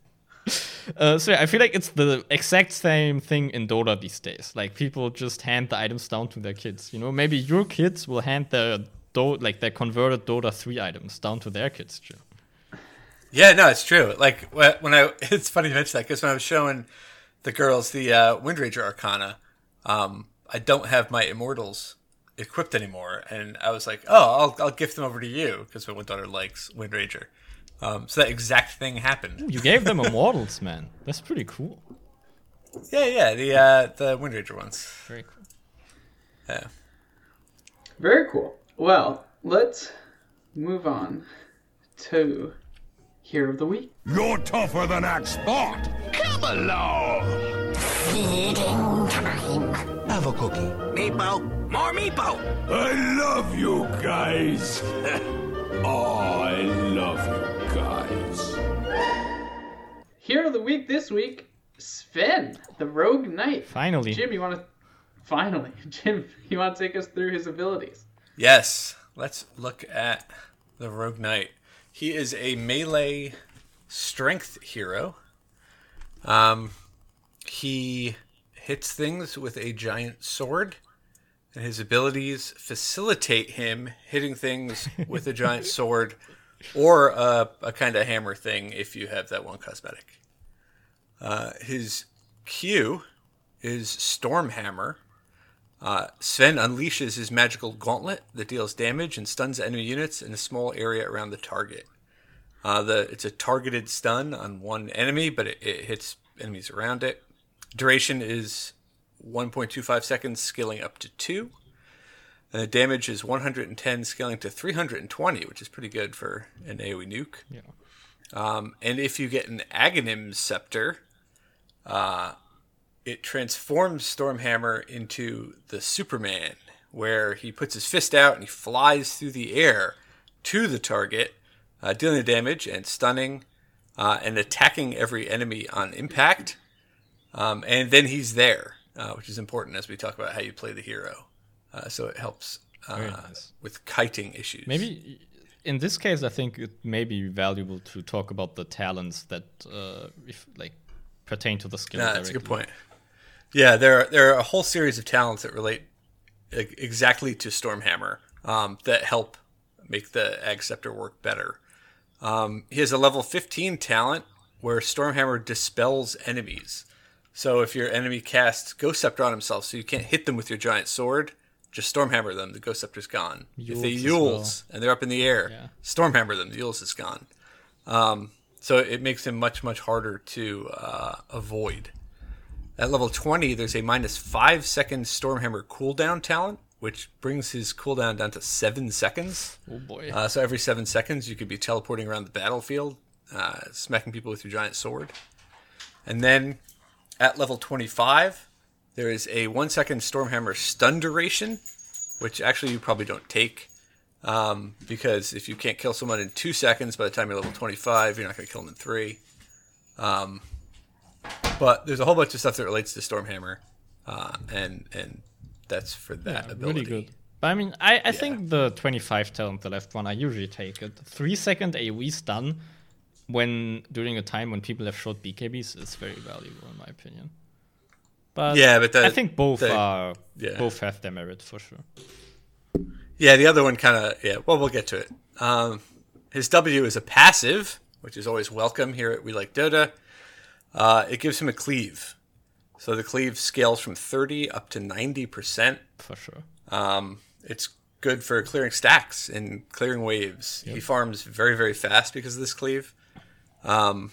Uh, so yeah, I feel like it's the exact same thing in Dota these days. Like people just hand the items down to their kids. You know, maybe your kids will hand their do- like their converted Dota three items down to their kids. Jim. Yeah, no, it's true. Like when I, it's funny to mention that because when I was showing the girls the uh, Windranger Arcana, um, I don't have my Immortals equipped anymore, and I was like, oh, I'll, I'll gift them over to you because my one daughter likes Windranger. Um, so that exact thing happened. You gave them immortals, man. That's pretty cool. Yeah, yeah, the uh, the Windranger ones. Very cool. Yeah. Very cool. Well, let's move on to Hero of the Week. You're tougher than Axe Spot. Come along. Have a cookie. Meepo, more Meepo. I love you guys. oh, I love you guys. Hero of the Week this week, Sven, the Rogue Knight. Finally. Jim, you want to finally, Jim, you want to take us through his abilities? Yes. Let's look at the Rogue Knight. He is a melee strength hero. Um, he hits things with a giant sword, and his abilities facilitate him hitting things with a giant sword or a, a kind of hammer thing if you have that one cosmetic. Uh, his Q is Stormhammer. Uh, Sven unleashes his magical gauntlet that deals damage and stuns enemy units in a small area around the target. Uh, the it's a targeted stun on one enemy, but it, it hits enemies around it. Duration is 1.25 seconds, scaling up to two. And the damage is 110, scaling to 320, which is pretty good for an AoE nuke. Yeah. Um, and if you get an Aghanim Scepter, uh, it transforms Stormhammer into the Superman, where he puts his fist out and he flies through the air to the target, uh, dealing the damage and stunning uh, and attacking every enemy on impact. Um, and then he's there, uh, which is important as we talk about how you play the hero. Uh, so it helps uh, nice. with kiting issues. Maybe in this case, I think it may be valuable to talk about the talents that, uh, if like, pertain to the skill. Yeah, that's a good point. Yeah, there are, there are a whole series of talents that relate exactly to Stormhammer um, that help make the Ag Scepter work better. Um, he has a level 15 talent where Stormhammer dispels enemies. So if your enemy casts Ghost Scepter on himself, so you can't hit them with your giant sword, just Stormhammer them. The Ghost Scepter's gone. if they Euls Euls and they're up in the air, Yeah. Stormhammer them. The Euls is gone. Um, so it makes him much much harder to uh, avoid. At level 20, there's a minus 5 second Stormhammer cooldown talent, which brings his cooldown down to 7 seconds. Oh boy. Uh, so every 7 seconds, you could be teleporting around the battlefield, uh, smacking people with your giant sword. And then at level 25, there is a 1 second Stormhammer stun duration, which actually you probably don't take. Um, because if you can't kill someone in 2 seconds by the time you're level 25, you're not going to kill them in 3. Um, but there's a whole bunch of stuff that relates to Stormhammer, uh, and and that's for that Yeah, ability. really good. But I mean, I, I think the 25 talent, the left one, I usually take it. Three second AoE stun when during a time when people have short BKBs is very valuable in my opinion. But Yeah, but the- I think both the- are yeah. both have their merit for sure. Yeah, the other one kind of yeah. Well, we'll get to it. Um, his W is a passive, which is always welcome here at We Like Dota. Uh, it gives him a cleave, so the cleave scales from 30 up to 90 percent. For sure. Um, it's good for clearing stacks and clearing waves. He farms very, very fast because of this cleave. Um,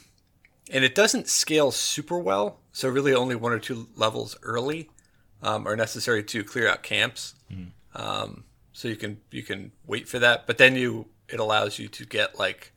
and it doesn't scale super well, so really only one or two levels early um, are necessary to clear out camps. Um, so you can you can wait for that, but then you it allows you to get like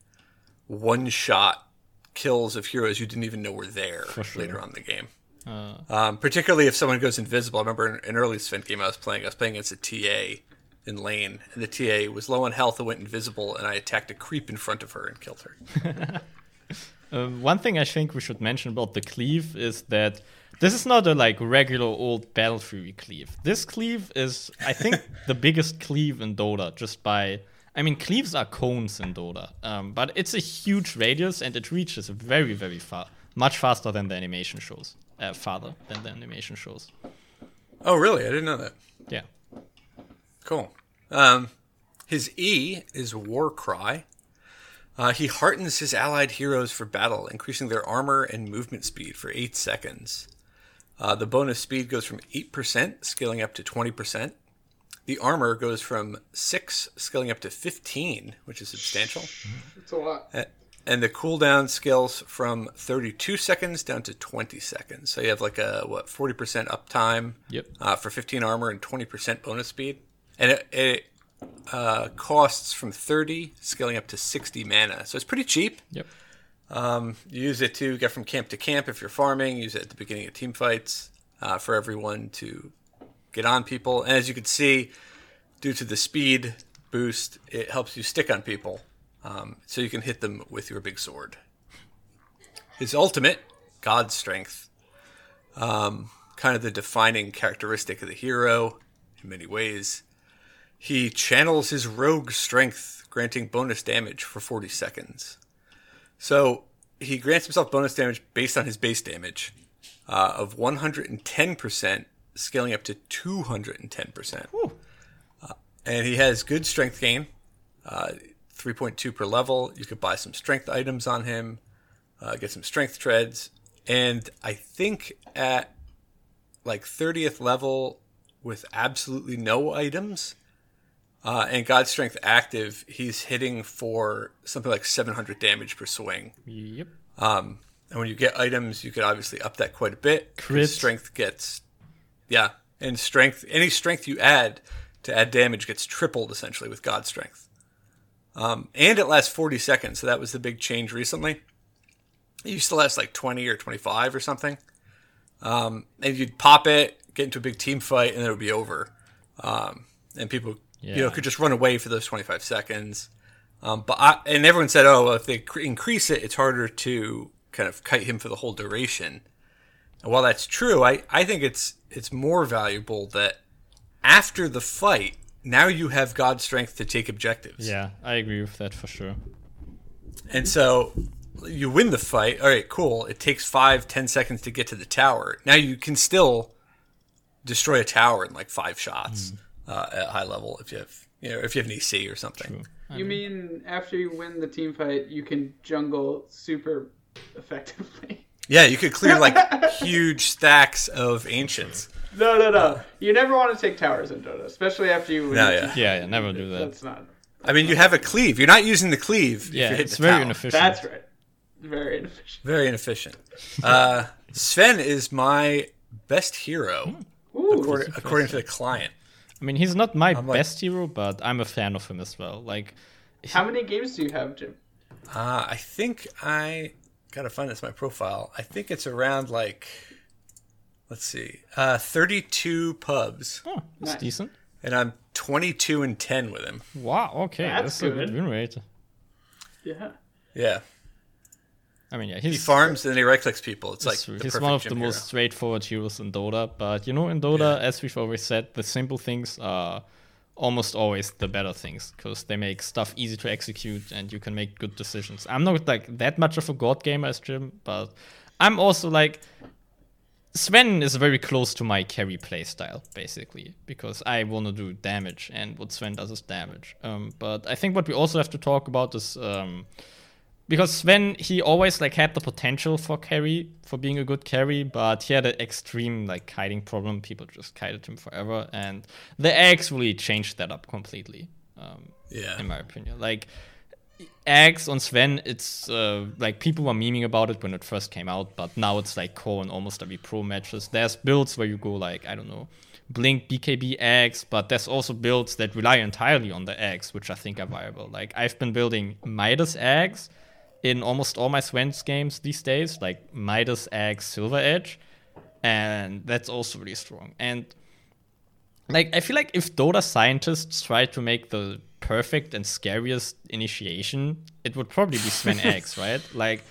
one shot kills of heroes you didn't even know were there sure. later on in the game. Uh, Um, particularly if someone goes invisible. I remember in an early Sven game I was playing, I was playing against a TA in lane, and the TA was low on health and went invisible, and I attacked a creep in front of her and killed her. Um, one thing I think we should mention about the cleave is that this is not a like regular old Battle Fury cleave. This cleave is, I think, the biggest cleave in Dota. Just by, I mean, cleaves are cones in Dota, um, but it's a huge radius and it reaches very, very far, much faster than the animation shows, uh, farther than the animation shows. Oh, really? I didn't know that. Yeah, Cool. Um, his E is War Cry. Uh, he heartens his allied heroes for battle, increasing their armor and movement speed for 8 seconds. Uh, the bonus speed goes from 8%, scaling up to 20%. The armor goes from 6, scaling up to 15, which is substantial. It's a lot. A- And the cooldown scales from 32 seconds down to 20 seconds. So you have like a, what, 40% uptime Yep. uh, for 15 armor and 20% bonus speed. And it, it uh, costs from 30, scaling up to 60 mana. So it's pretty cheap. yep. You use it to get from camp to camp if you're farming. Use it at the beginning of team fights uh, for everyone to get on people. And as you can see, due to the speed boost, it helps you stick on people, um, so you can hit them with your big sword. His ultimate, God's Strength, um, kind of the defining characteristic of the hero in many ways. He channels his rogue strength, granting bonus damage for 40 seconds. So he grants himself bonus damage based on his base damage uh, of 110%, scaling up to 210%. Uh, and he has good strength gain, uh, 3.2 per level. You could buy some strength items on him, uh, get some strength treads. And I think at like 30th level with absolutely no items, uh, and God's Strength active, he's hitting for something like 700 damage per swing. Yep. And when you get items, you could obviously up that quite a bit. Crit. Strength gets, yeah, and strength. Any strength you add to add damage gets tripled essentially with God Strength. Um, and it lasts 40 seconds, so that was the big change recently. It used to last like 20 or 25 or something. Um, and you'd pop it, get into a big team fight, and then it would be over. Um, and people, you know, Yeah. could just run away for those 25 seconds. Um, but I, and everyone said, oh, well, if they cr- increase it, it's harder to kind of kite him for the whole duration. And while that's true, I, I think it's it's more valuable that after the fight, now you have God strength to take objectives. Yeah, I agree with that for sure. And so you win the fight. All right, cool. It takes five, ten seconds to get to the tower. Now you can still destroy a tower in like five shots uh, at high level if you have you know if you have an EC or something. You mean after you win the team fight, you can jungle super effectively? Yeah, you could clear like huge stacks of ancients. No, no, no. You never want to take towers in Dota, especially after you win. No, yeah. Yeah, yeah, never do that. That's not. I mean, you have a cleave. You're not using the cleave. if Yeah, you're hitting it's the very tower. inefficient. That's right. Very inefficient. Very inefficient. Uh, Sven is my best hero Ooh, according, according to the client. I mean, he's not my like- best hero, but I'm a fan of him as well. Like, how many games do you have, Jim? Uh, I think I gotta find this my profile. I think it's around like, let's see, uh, 32 pubs, oh, that's Nice. decent. and I'm 22 and 10 with him. Wow, okay, That's that's, a good good. win rate. Yeah. Yeah, I mean, yeah, he farms and he right clicks people. It's like It's he's one of the most straightforward heroes in Dota. But you know, in Dota, as we've always said, the simple things are almost always the better things because they make stuff easy to execute and you can make good decisions. I'm not like that much of a god gamer as Jim, but I'm also like Sven is very close to my carry playstyle, basically, because I want to do damage, and what Sven does is damage. Um, but I think what we also have to talk about is um, because Sven he always like had the potential for carry for being a good carry, but he had an extreme like kiting problem. People just kited him forever, and the Aghs really changed that up completely. Um, Yeah. in my opinion, like Aghs on Sven, it's uh, like people were memeing about it when it first came out, but now it's like core in almost every pro matches. There's builds where you go like I don't know. Blink BKB Aghs, but there's also builds that rely entirely on the Aghs, which I think are viable. Like I've been building Midas Aghs in almost all my Sven's games these days, like Midas Aghs Silver Edge, and that's also really strong. And like I feel like if Dota scientists tried to make the perfect and scariest initiation, it would probably be Sven X, right? Like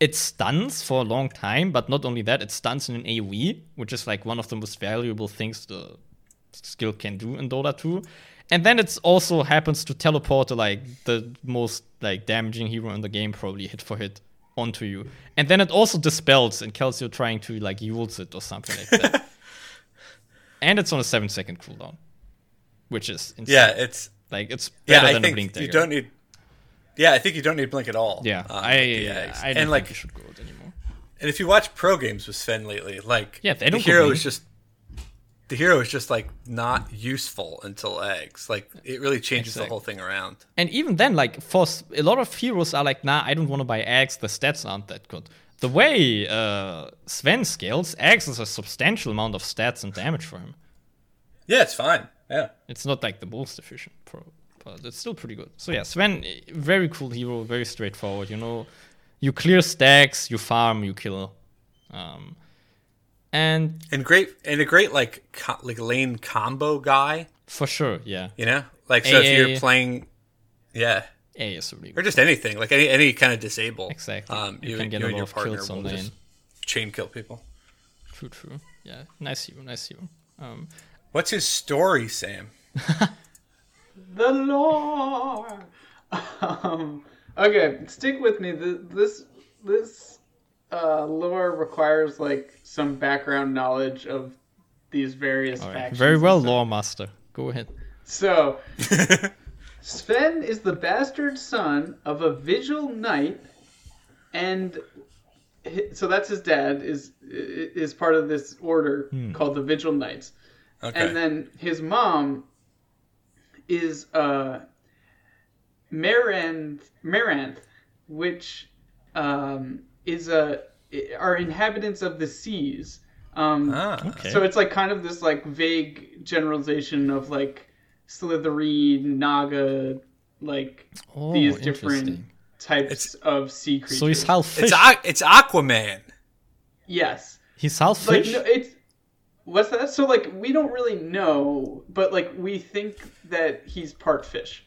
it stuns for a long time, but not only that, it stuns in an AoE, which is like one of the most valuable things the skill can do in Dota 2. And then it also happens to teleport to like the most like damaging hero in the game, probably hit for hit onto you. And then it also dispels and you're trying to like use it or something like that. and it's on a seven second cooldown, which is insane. Yeah, it's like it's yeah. I than a blink think you don't need. Yeah, I think you don't need blink at all. Yeah, um, I the. I don't and like you should go anymore. And if you watch pro games with Sven lately, like Yeah, they the don't hero is just the hero is just like not useful until Aghs. Like it really changes the whole thing around. And even then, like for s- a lot of heroes are like, nah, I don't want to buy Aghs. The stats aren't that good. The way uh, Sven scales, Aghs is a substantial amount of stats and damage for him. Yeah, it's fine. Yeah. It's not like the most efficient pro, but it's still pretty good. So yeah, Sven, eh, very cool hero, very straightforward. You know, you clear stacks, you farm, you kill, um, and And great and a great like co- like lane combo guy, for sure, yeah, you know? Like so if you're playing yeah, A is really or just anything, like any any kind of disable. Exactly. Um You you, can get you a and lot your of partner kills on will just lane. chain kill people. True, true. Yeah, nice hero, nice hero. Um, What's his story, Sam? The lore. Um, okay, stick with me. Th- This this uh, lore requires like some background knowledge of these various all right. factions. Very well, stuff. lore master. Go ahead. So, Sven is the bastard son of a vigil knight, and hi- so that's his dad is is part of this order called the Vigil Knights, Okay. and then his mom is uh Meranth Meranth, which um, is a are inhabitants of the seas. Um, ah. Okay. so it's like kind of this like vague generalization of like Slithereen, Naga, like Oh, these different interesting. types of sea creatures. So he's half fish. It's it's Aquaman. yes. he's half Like fish. no, it's what's that? So like we don't really know, but like we think that he's part fish.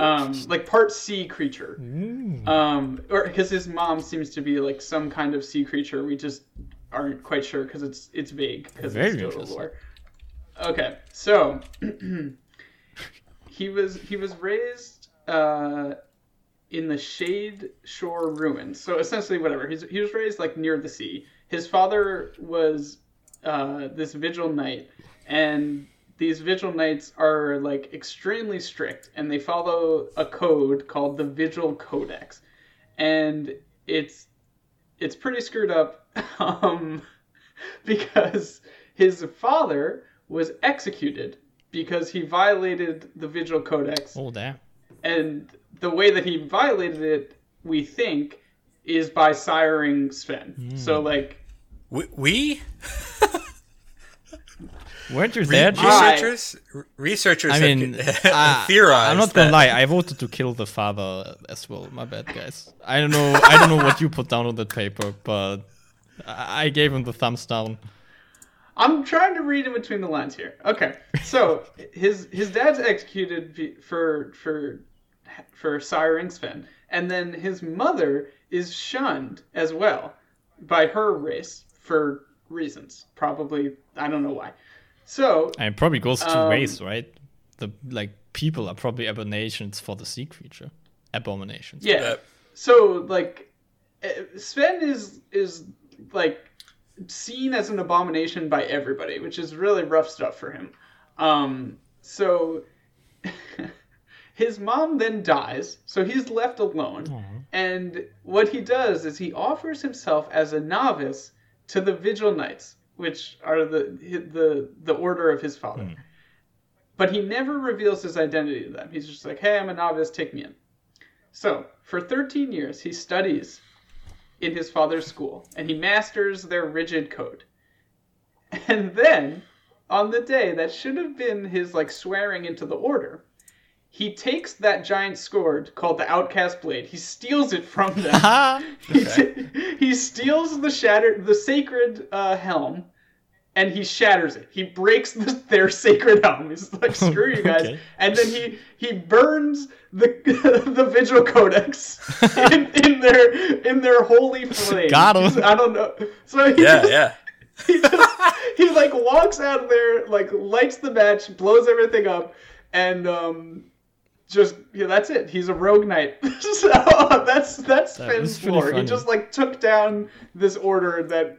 Um, like part sea creature. Ooh. Um, or because his mom seems to be like some kind of sea creature. We just aren't quite sure because it's it's vague because it's total lore. Okay, so he was he was raised uh, in the Shade Shore ruins. So essentially, whatever he's he was raised like near the sea. His father was uh, this vigil knight, and these vigil knights are like extremely strict, and they follow a code called the Vigil Codex, and it's it's pretty screwed up, um, because his father was executed because he violated the Vigil Codex oh damn. and the way that he violated it, we think, is by siring Sven. So like, We, we? Weren't you there, Jim? I- researchers R- researchers I have mean, c- uh, theorized. I'm not gonna that- lie. I voted to kill the father as well. My bad, guys. I don't know. I don't know what you put down on that paper, but I I gave him the thumbs down. I'm trying to read in between the lines here. Okay, so his his dad's executed for for for siring Sven, and then his mother is shunned as well by her race for reasons. Probably I don't know why. So And it probably goes two Um, ways, right? The like people are probably abominations for the sea creature. Abominations. Yeah. Yeah. So like eh, Sven is is like seen as an abomination by everybody, which is really rough stuff for him. Um so his mom then dies, so he's left alone. And what he does is he offers himself as a novice to the Vigil Knights, which are the the the order of his father. Hmm. But he never reveals his identity to them. He's just like, "Hey, I'm a novice, take me in." So, for 13 years, he studies in his father's school and he masters their rigid code. And then, on the day that should have been his like swearing into the order, he takes that giant sword called the Outcast Blade. He steals it from them. He, he steals the shattered, the sacred uh, helm, and he shatters it. He breaks the, their sacred helm. He's like, "Screw you guys!" Okay. And then he he burns the the Vigil Codex in, in their in their holy flame. Got him. I don't know. So he Yeah, just, yeah. he just he like walks out of there, like lights the match, blows everything up, and um. Just yeah, that's it. He's a rogue knight. so that's that's That Sven's was lore. He just like took down this order that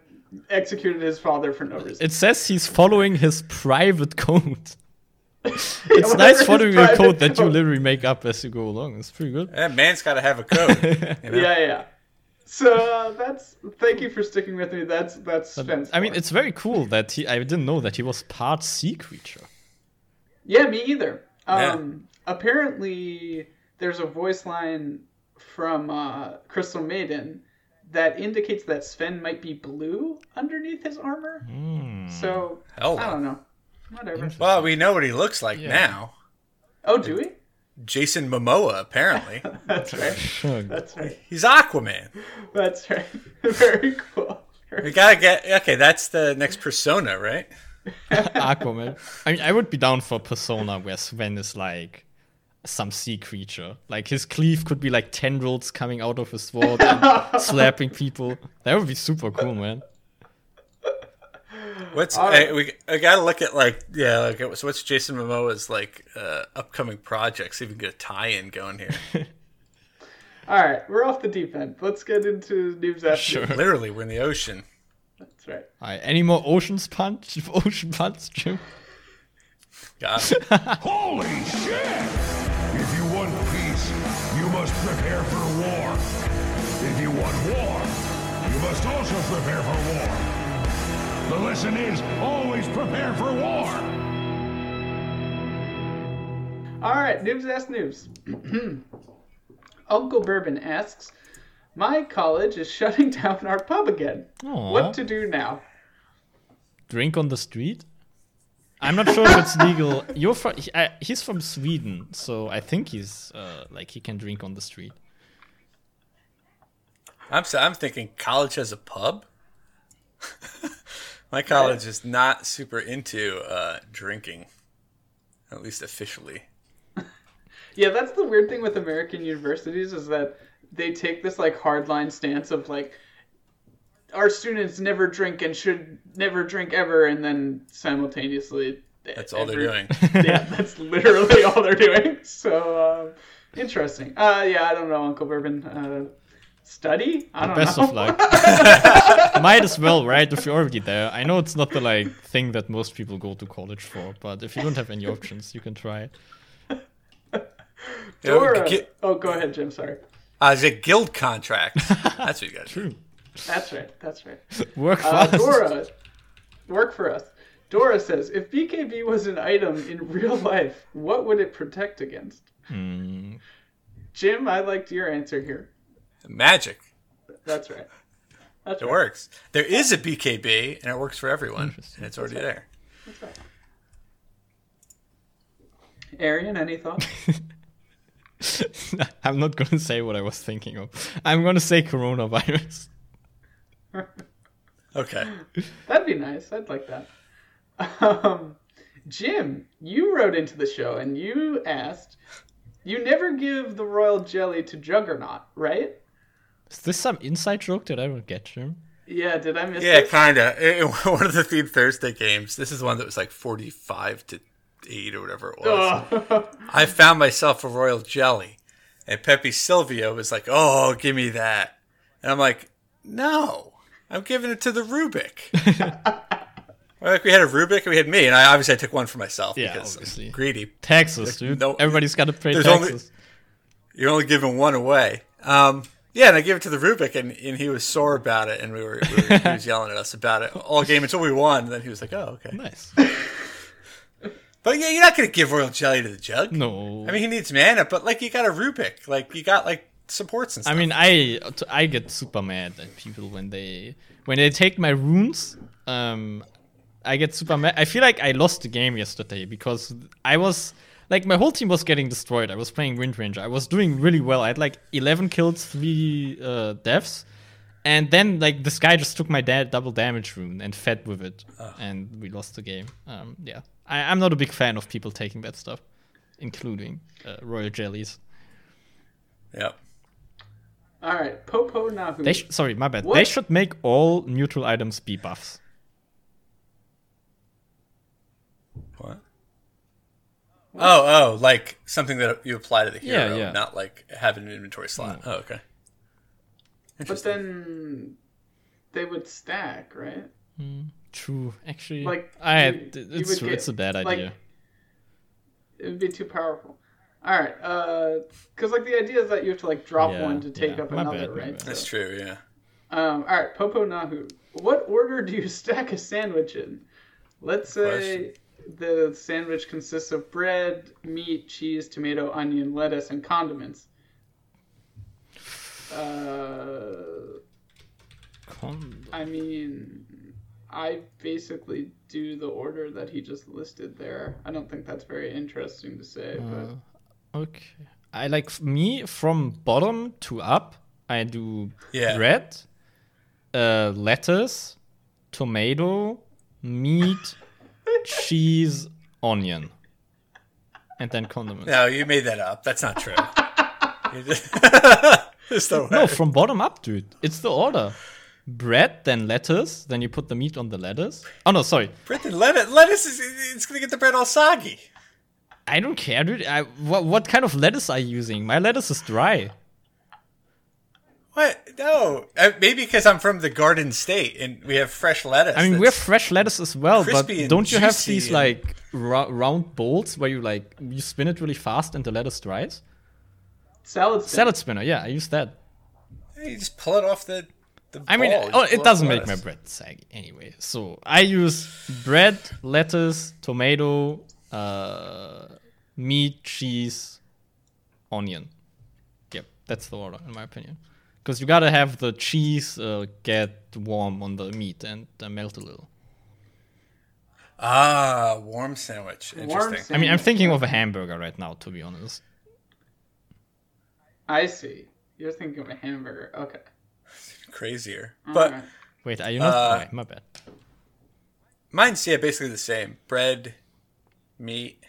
executed his father for no reason. it says he's following his private code. It's whatever nice following a private code that you literally make up as you go along. It's pretty good. Yeah, man's got to have a code. you know? Yeah, yeah. So uh, that's thank you for sticking with me. That's that's Sven's I mean, lore. it's very cool that he. I didn't know that he was part sea creature. Yeah, me either. Yeah. Um, apparently, there's a voice line from uh, Crystal Maiden that indicates that Sven might be blue underneath his armor. Hmm. So Hell I don't know. Whatever. Well, we know what he looks like Yeah. now. Oh, do we? Jason Momoa, apparently. That's right. That's right. He's Aquaman. That's right. Very cool. We gotta get okay. That's the next persona, right? Aquaman. I mean, I would be down for Persona where Sven is like some sea creature. Like his cleave could be like tendrils coming out of his sword and slapping people. That would be super cool, man. What's All right. we? I gotta look at like yeah. Like so what's Jason Momoa's like uh, upcoming projects? See if we can get a tie-in going here. All right, we're off the deep end. Let's get into news after. Sure. Literally, we're in the ocean. That's right. All right, any more oceans punch? Ocean punch, Jim? Got it. Holy shit! You must prepare for war. If you want war, you must also prepare for war. The lesson is always prepare for war. All right, Noobs Ask Noobs. Uncle Bourbon asks, My college is shutting down our pub again. Aw. What to do now? Drink on the street? I'm not sure if it's legal. You're from he, uh, he's from Sweden, so I think he's uh, like he can drink on the street. I'm s- I'm thinking college has a pub. My college is not super into uh, drinking, at least officially. Yeah, that's the weird thing with American universities is that they take this like hardline stance of like our students never drink and should never drink ever, and then simultaneously That's all they're doing. yeah, that's literally all they're doing. So um, interesting. Uh, yeah, I don't know, Uncle Bourbon. Uh, study? I don't know. Best know. of luck. Might as well, right? If you're already there. I know it's not the like thing that most people go to college for, but if you don't have any options, you can try. Dora. Gi- oh, go ahead, Jim. Sorry. Uh, it's a guild contract. That's what you got. True. That's right. That's right. Work Uh, fast. Dora, work for us. Dora says, if BKB was an item in real life, what would it protect against? Hmm, Jim, I liked your answer here. Magic. That's right. That's It right. works. There is a BKB, and it works for everyone, and it's already there. That's right. Arian, any thoughts? I'm not gonna say what I was thinking of. I'm gonna say coronavirus. Okay. That'd be nice. I'd like that. Um, Jim, you wrote into the show and you asked, you never give the royal jelly to Juggernaut, right? Is this some inside joke that I don't get, Jim? Yeah, did I miss Yeah, this? kind of. One of the Theme Thursday games. This is one that was like forty-five to eight or whatever it was. Oh. I found myself a royal jelly, and Pepe Silvio was like, "Oh, give me that," and I'm like, "No, I'm giving it to the Rubik." like we had a Rubik, and we had me, and I obviously I took one for myself Yeah, because obviously. I'm greedy. Taxes, dude. no- Everybody's gotta pay there's only- taxes. You're only giving one away. Um, yeah, and I gave it to the Rubik, and, and he was sore about it, and we were, we were he was yelling at us about it all game until we won. And then he was like, "Oh, okay." Nice. But yeah, you're not gonna give royal jelly to the jug. No. I mean, he needs mana, but like you got a Rubik, like you got like supports and stuff. I mean, I I get super mad at people when they when they take my runes. Um, I get super mad. I feel like I lost the game yesterday because I was like my whole team was getting destroyed. I was playing Wind Ranger. I was doing really well. I had like 11 kills, three uh, deaths, and then like this guy just took my da- double damage rune and fed with it, and we lost the game. Um, yeah, I, I'm not a big fan of people taking that stuff, including uh, royal jellies. Yep. All right, Popo Nahu. They sh- sorry, my bad. They should make all neutral items be buffs. What? Oh, oh, like something that you apply to the hero, yeah. not like have an inventory slot. Hmm. Oh, okay. but then they would stack, right? Hmm, true, actually, Like, I you- you it's would true. get, it's a bad like, idea. It would be too powerful. All right, because like the idea is that you have to like drop Yeah, one to take yeah. up another, bad, right? bad. So- That's true. Yeah. Um, all right, Popo Nahu. What order do you stack a sandwich in? Let's say the sandwich consists of bread, meat, cheese, tomato, onion, lettuce, and condiments. Uh, Con- I mean, I basically do the order that he just listed there. I don't think that's very interesting to say, but okay, I like me from bottom to up. I do Yeah. bread, uh, lettuce, tomato, meat, cheese, onion, and then condiments. No, you made that up. That's not true. No, from bottom up, dude. It's the order. Bread, then lettuce, then you put the meat on the lettuce. Oh no, sorry. Brendan, lettuce, lettuce is it's gonna get the bread all soggy. I don't care, dude. I, what what kind of lettuce are you using? My lettuce is dry. What? No, uh, maybe because I'm from the Garden State and we have fresh lettuce. I mean, we have fresh lettuce as well, but don't you have these and- like ra- round bowls where you like you spin it really fast and the lettuce dries? salad. spin. Salad spinner, yeah, I use that. you just pull it off the. the I mean, ball. You oh, it doesn't the make my bread saggy anyway. So I use bread, lettuce, tomato, uh, meat, cheese, onion. Yep, that's the order in my opinion. Because you gotta have the cheese uh, get warm on the meat and uh, melt a little. Ah, warm sandwich. Warm Interesting. I mean, I'm thinking of a hamburger right now, to be honest. I see. You're thinking of a hamburger. Okay. Crazier. All But right. Wait, are you not? Uh, okay, my bad. mine's yeah, basically the same. Bread, meat,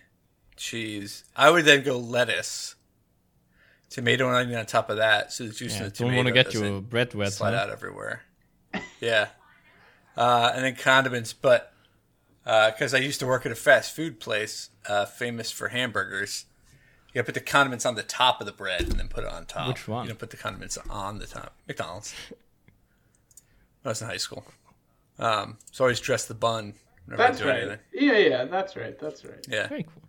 cheese. I would then go lettuce, tomato and onion on top of that, so the juice Yeah, in the don't tomato want to get your bread wet. slide huh? out everywhere. Yeah. Uh, and then condiments, but because I used to work at a fast food place uh, famous for hamburgers, you gotta put the condiments on the top of the bread and then put it on top. Which one? You don't put the condiments on the top. McDonald's. I was in high school. Um, so I always dress the bun. Whenever That's do right. anything. Yeah, yeah, that's right. That's right. Yeah. Very cool.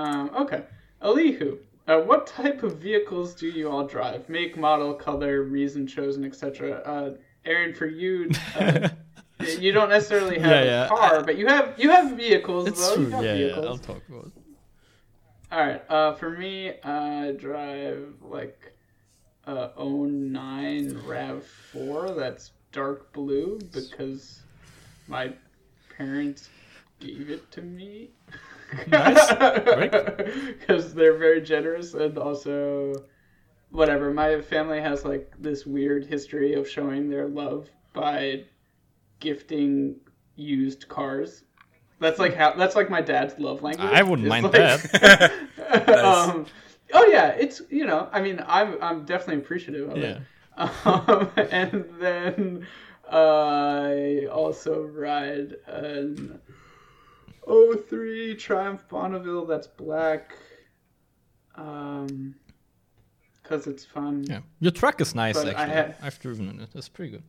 Um, okay. Elihu, uh, what type of vehicles do you all drive? Make, model, color, reason chosen, etc. Uh, Arian, for you, uh, you don't necessarily have Yeah, yeah. a car, but you have you have vehicles. It's though. True. have Yeah, yeah, vehicles. I'll talk about. it. All right. Uh, for me, I drive like a 09 Rav Four. That's dark blue because my parents gave it to me. Nice. Very Because they're very generous and also whatever. My family has like this weird history of showing their love by gifting used cars. That's like how. That's like my dad's love language. I wouldn't mind like- that. um, oh yeah, it's you know, I mean, I'm I'm definitely appreciative of Yeah. it. Um, and then I also ride an 03 Triumph Bonneville that's black. Um, cause it's fun. Yeah, your truck is nice But I actually. I've driven in it. That's pretty good.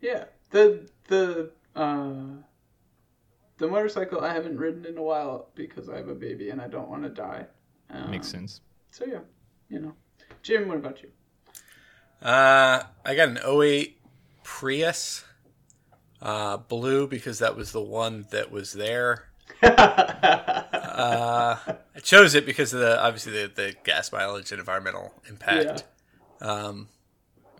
Yeah, the the uh, the motorcycle I haven't ridden in a while because I have a baby and I don't want to die. Um, Makes sense. So yeah, you know, Jim, what about you? Uh, I got an 08 Prius, uh, blue because that was the one that was there. uh, I chose it because of the obviously the, the gas mileage and environmental impact. Um,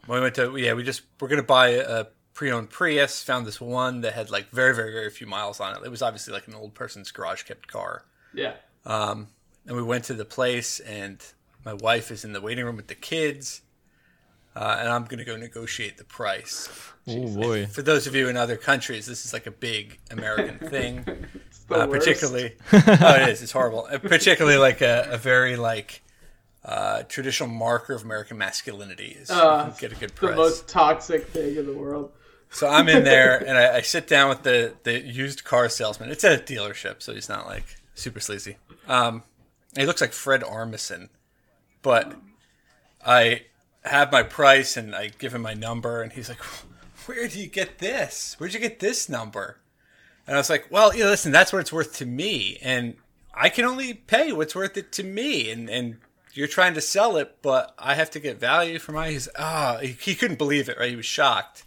we went to yeah, we just we're gonna buy a pre-owned Prius. Found this one that had like very very very few miles on it. It was obviously like an old person's garage kept car. Yeah. Um, and we went to the place, and my wife is in the waiting room with the kids, uh, and I'm going to go negotiate the price. Oh boy. For those of you in other countries, this is like a big American thing, It's the uh, worst. particularly. oh, it is. It's horrible. Uh, particularly like a, a very like uh, traditional marker of American masculinity is Uh, get a good the most toxic thing in the world. So I'm in there and I, I sit down with the, the used car salesman. It's at a dealership, so he's not like super sleazy. Um, he looks like Fred Armisen, but I have my price and I give him my number, and he's like, "Where do you get this? Where'd you get this number?" And I was like, "Well, you know, listen, that's what it's worth to me, and I can only pay what's worth it to me, and and." You're trying to sell it, but I have to get value for my. He's ah, he, he couldn't believe it. Right, he was shocked.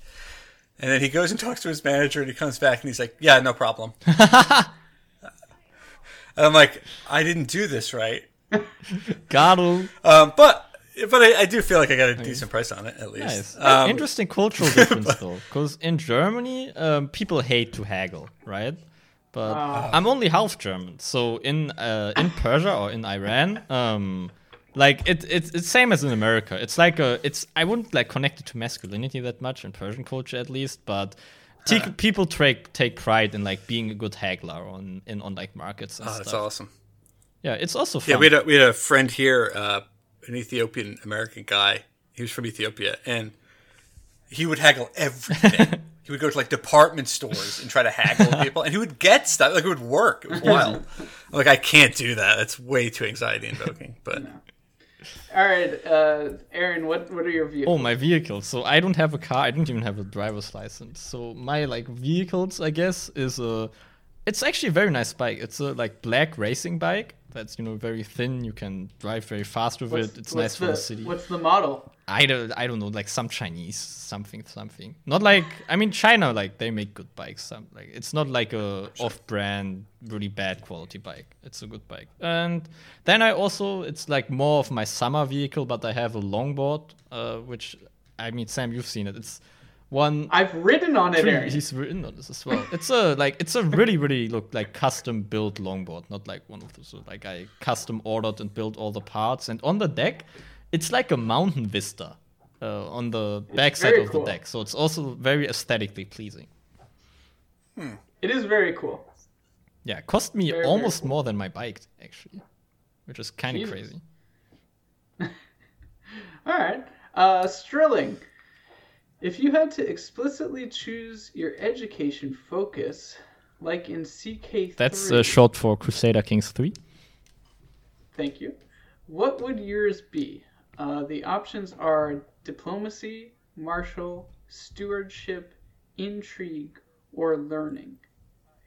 And then he goes and talks to his manager, and he comes back and he's like, "Yeah, no problem." and I'm like, "I didn't do this right," Got him. um, but but I, I do feel like I got a decent price on it at least. Uh, Um, Interesting cultural difference though, because in Germany, um, people hate to haggle, right? But I'm only half German, so in uh, in Persia or in Iran, um, like it, it's it's same as in America. It's like a it's I wouldn't like connect it to masculinity that much in Persian culture at least, but. te- people take take pride in like being a good haggler on in on like markets and oh, that's stuff. awesome. Yeah, it's also fun. Yeah, we had a, we had a friend here, uh, an Ethiopian American guy. He was from Ethiopia, and he would haggle everything. he would go to like department stores and try to haggle people, and he would get stuff. Like it would work. It was wild. I'm like I can't do that. That's way too anxiety invoking. But All right, uh, Arian, what what are your views? Oh, my vehicle. So I don't have a car. I don't even have a driver's license. So my like vehicles, I guess, is a. It's actually a very nice bike. It's a like black racing bike. That's you know very thin. You can drive very fast with it. It's nice for the, the city. What's the model? I don't. I don't know. Like some Chinese something something. Not like I mean China. Like they make good bikes. Some like it's not like a off-brand really bad quality bike. It's a good bike. And then I also it's like more of my summer vehicle, but I have a longboard, uh, which I mean Sam, you've seen it. It's one I've ridden on it, True, Arian. he's written on this as well. It's a like it's a really really look like custom built longboard, not like one of those like I custom ordered and built all the parts. And on the deck, it's like a mountain vista uh, on the backside very of cool. the deck, so it's also very aesthetically pleasing. It is very cool. Yeah, it cost me Very, very almost cool. more than my bike actually, which is kind of crazy. All right. Uh, Strilling, if you had to explicitly choose your education focus, like in CK3, That's uh, short for Crusader Kings three. thank you, what would yours be? Uh, the options are diplomacy, martial, stewardship, intrigue, or learning.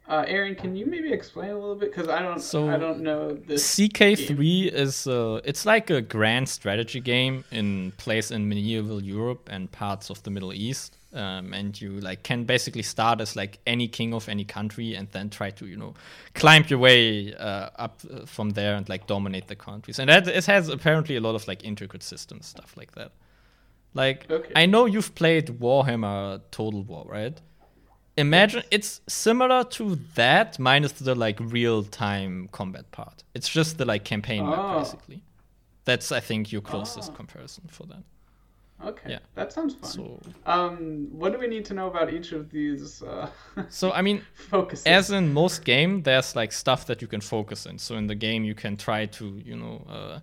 Uh, Arian, can you maybe explain a little bit? Because I don't, So, I don't know this. CK3 is uh, it's like a grand strategy game in place in medieval Europe and parts of the Middle East. Um, and you like can basically start as like any king of any country and then try to you know climb your way uh, up uh, from there and like dominate the countries. And that it has apparently a lot of like intricate systems stuff like that. Like Okay. I know you've played Warhammer Total War, right? Imagine it's similar to that minus the like real time combat part. It's just the like campaign map Oh. basically. That's I think your closest comparison for that. Okay, Yeah. that sounds fun. So Um, what do we need to know about each of these uh, so I mean focuses? as in most game there's like stuff that you can focus in. So in the game you can try to, you know, uh,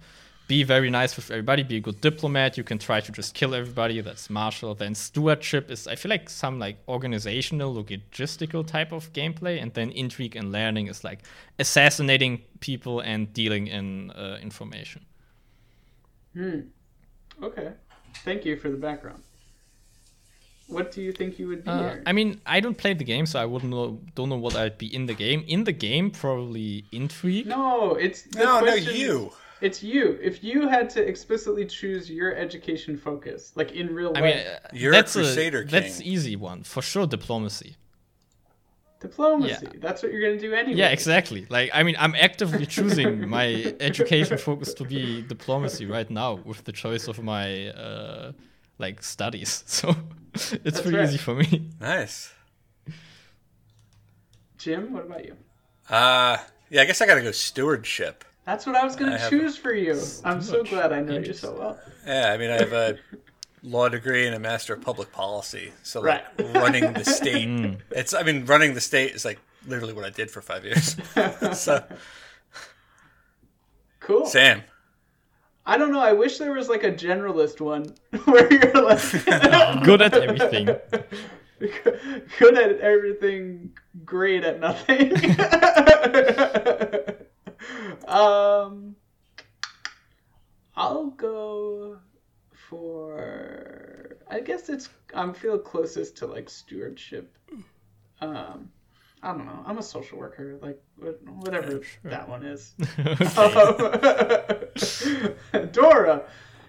be very nice with everybody, be a good diplomat, you can try to just kill everybody, that's martial. Then stewardship is I feel like some like organizational logistical type of gameplay and then intrigue and learning is like assassinating people and dealing in uh, information. Okay. Thank you for the background. What do you think you would be? Uh, I mean, I don't play the game, so I wouldn't know. Don't know what I'd be in the game. In the game, probably intrigue. no, it's the No, no, you. It's you. If you had to explicitly choose your education focus, like in real I mean, life, uh, You're a that's Crusader That's king. easy one for sure. Diplomacy. diplomacy. yeah. That's what you're gonna do anyway. Yeah, exactly. Like, I mean, I'm actively choosing my education focus to be diplomacy right now with the choice of my uh, like studies. So it's pretty right. easy for me. Nice. Jim, what about you? Uh, yeah, I guess I gotta go stewardship. That's what I was gonna choose for you. I'm so glad I know you so well. Yeah, I mean, I have a law degree and a master of public policy. So, like, Right. running the state. Hmm. It's, I mean, running the state is like literally what I did for five years. so, Cool. Sam. I don't know. I wish there was like a generalist one where you're like Good at everything. good at everything, great at nothing. um, I'll go for. I guess it's. I'm feel closest to like stewardship. Um, I don't know. I'm a social worker. Like what- whatever that one is. Dora,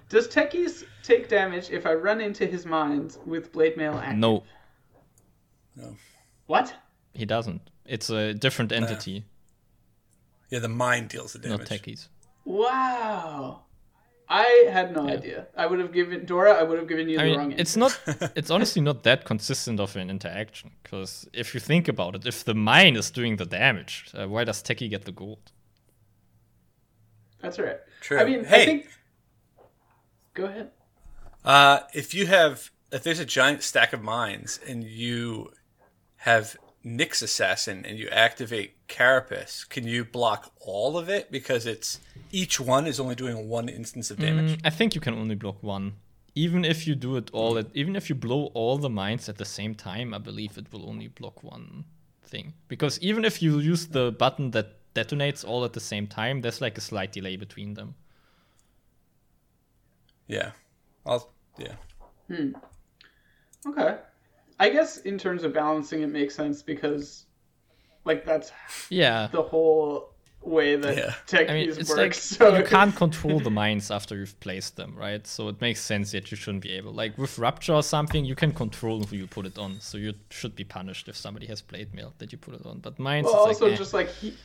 does Techies take damage if I run into his mines with blade mail active? No, What? he doesn't. It's a different entity, Yeah, the mine deals the damage. not techies. Wow. I had no idea. I would have given Dora. I would have given you I the mean, wrong answer. it's not. It's honestly not that consistent of an interaction. Because if you think about it, if the mine is doing the damage, uh, why does Techie get the gold? That's right. True. I mean, Hey. I think. Go ahead. Uh, if you have, if there's a giant stack of mines and you have Nyx Assassin and you activate Carapace, can you block all of it? Because it's each one is only doing one instance of damage. Mm, I think you can only block one. Even if you do it all at, even if you blow all the mines at the same time, I believe it will only block one thing. Because even if you use the button that detonates all at the same time, there's like a slight delay between them. Yeah. I'll, yeah. Hmm. Okay. I guess in terms of balancing, it makes sense because, like, that's Yeah. the whole way that Yeah. techies I mean, it's work. like so you can't control the mines after you've placed them, right? So it makes sense that you shouldn't be able. Like with Rupture or something, you can control who you put it on, so you should be punished if somebody has blade mail that you put it on. But mines, Well, also like, eh. just like he,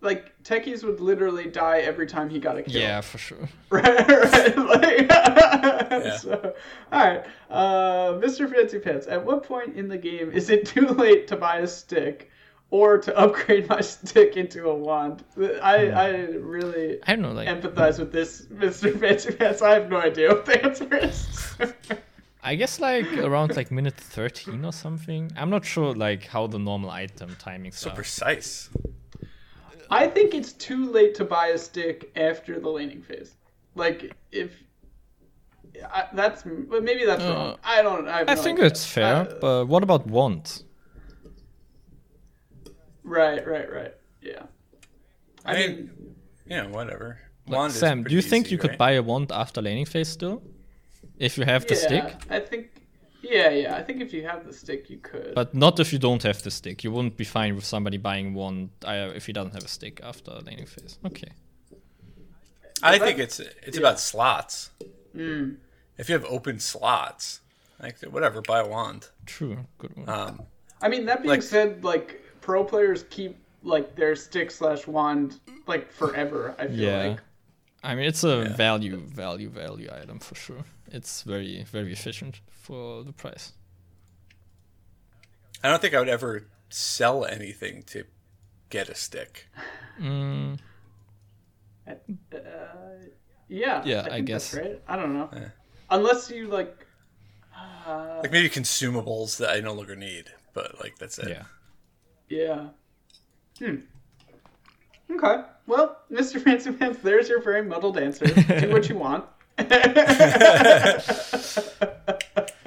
like techies would literally die every time he got a kill. yeah, for sure. right. right? Like, so, all right, uh, Mr. Fancy Pants. At what point in the game is it too late to buy a stick or to upgrade my stick into a wand? I I really I don't know, like empathize with this, Mr. Fancy Pants. I have no idea what the answer is. I guess like around like minute 13 or something. I'm not sure like how the normal item timings So are. precise. I think it's too late to buy a stick after the laning phase. Like if I, that's, but maybe that's wrong. I don't. I, Uh, I no think idea. it's fair, Uh, but what about wand? right, right, right. Yeah. I, I mean, mean, you know, whatever. Like, Wand is Sam, do you think easy, you could right? buy a wand after laning phase still? If you have the yeah, stick? I think. Yeah, yeah. I think if you have the stick, you could. But not if you don't have the stick. You wouldn't be fine with somebody buying one uh, if he doesn't have a stick after laning phase. Okay. I that- think it's it's about slots. Mm. If you have open slots, like whatever, buy a wand. True. Good one. Um, I mean, that being Like- said, like pro players keep like their stick slash wand like forever. I feel yeah. like. I mean, it's a Yeah. value, value, value item for sure. It's very, very efficient for the price. I don't think I would ever sell anything to get a stick. Mm, yeah. Yeah, I think guess. that's right. I don't know. Yeah. Unless you like. Uh, Like maybe consumables that I no longer need, but like that's it. yeah. yeah. Hmm. Okay. Well, Mr. Fancy Pants, there's your very muddled answer. Do what you want.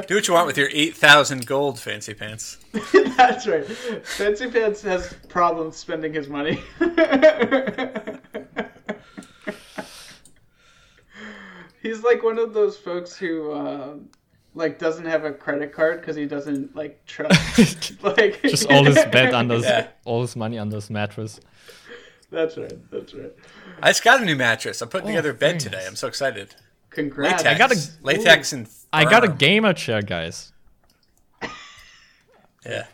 Do what you want with your eight thousand gold, fancy pants. That's right. Fancy Pants has problems spending his money. He's like one of those folks who uh, like doesn't have a credit card because he doesn't like trust like Just all his bed under, his, Yeah. all his money under his mattress. That's right. That's right. I just got a new mattress. I'm putting together a bed very today. I'm so excited. Congrats. Latex. I got a- latex and I got a gamer chair, guys. Yeah.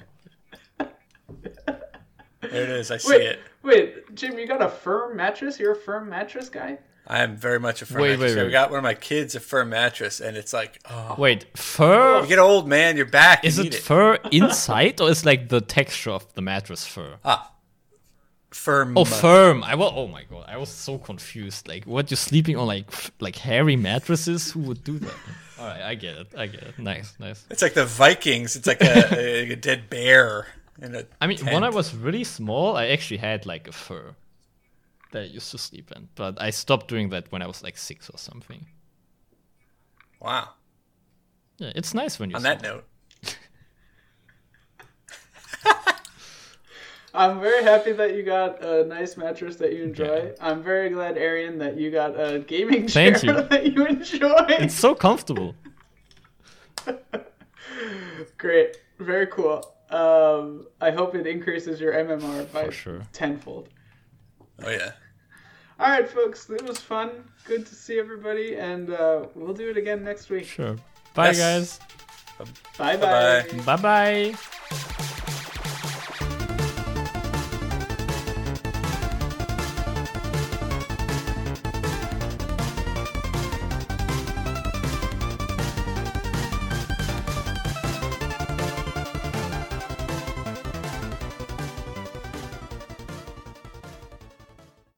There it is. I see Wait, it. wait, Jim, you got a firm mattress? You're a firm mattress guy? I am very much a firm Wait, mattress. wait. We got one of my kids a firm mattress, and it's like, oh, Wait, fur? you get old, man. You're back. Is you it it. fur inside or is like the texture of the mattress fur? Ah, firm. Oh, firm. I was. Oh my god, I was so confused. Like, what? You're sleeping on like like hairy mattresses? Who would do that? All right, I get it. I get it. Nice, nice. It's like the Vikings. It's like a, a, a dead bear. In a I mean, when I was really small, I actually had like a fur that I used to sleep in, but I stopped doing that when I was like six or something. Wow. Yeah, it's nice when you. On that note, I'm very happy that you got a nice mattress that you enjoy. I'm very glad, Arian, that you got a gaming chair you. that you enjoy. It's so comfortable. Great. Very cool. Um, I hope it increases your MMR by sure. tenfold. oh yeah. All right, folks. It was fun. Good to see everybody, and uh, we'll do it again next week. Sure. Bye, Yes. guys. Bye Bye-bye. bye. Bye bye.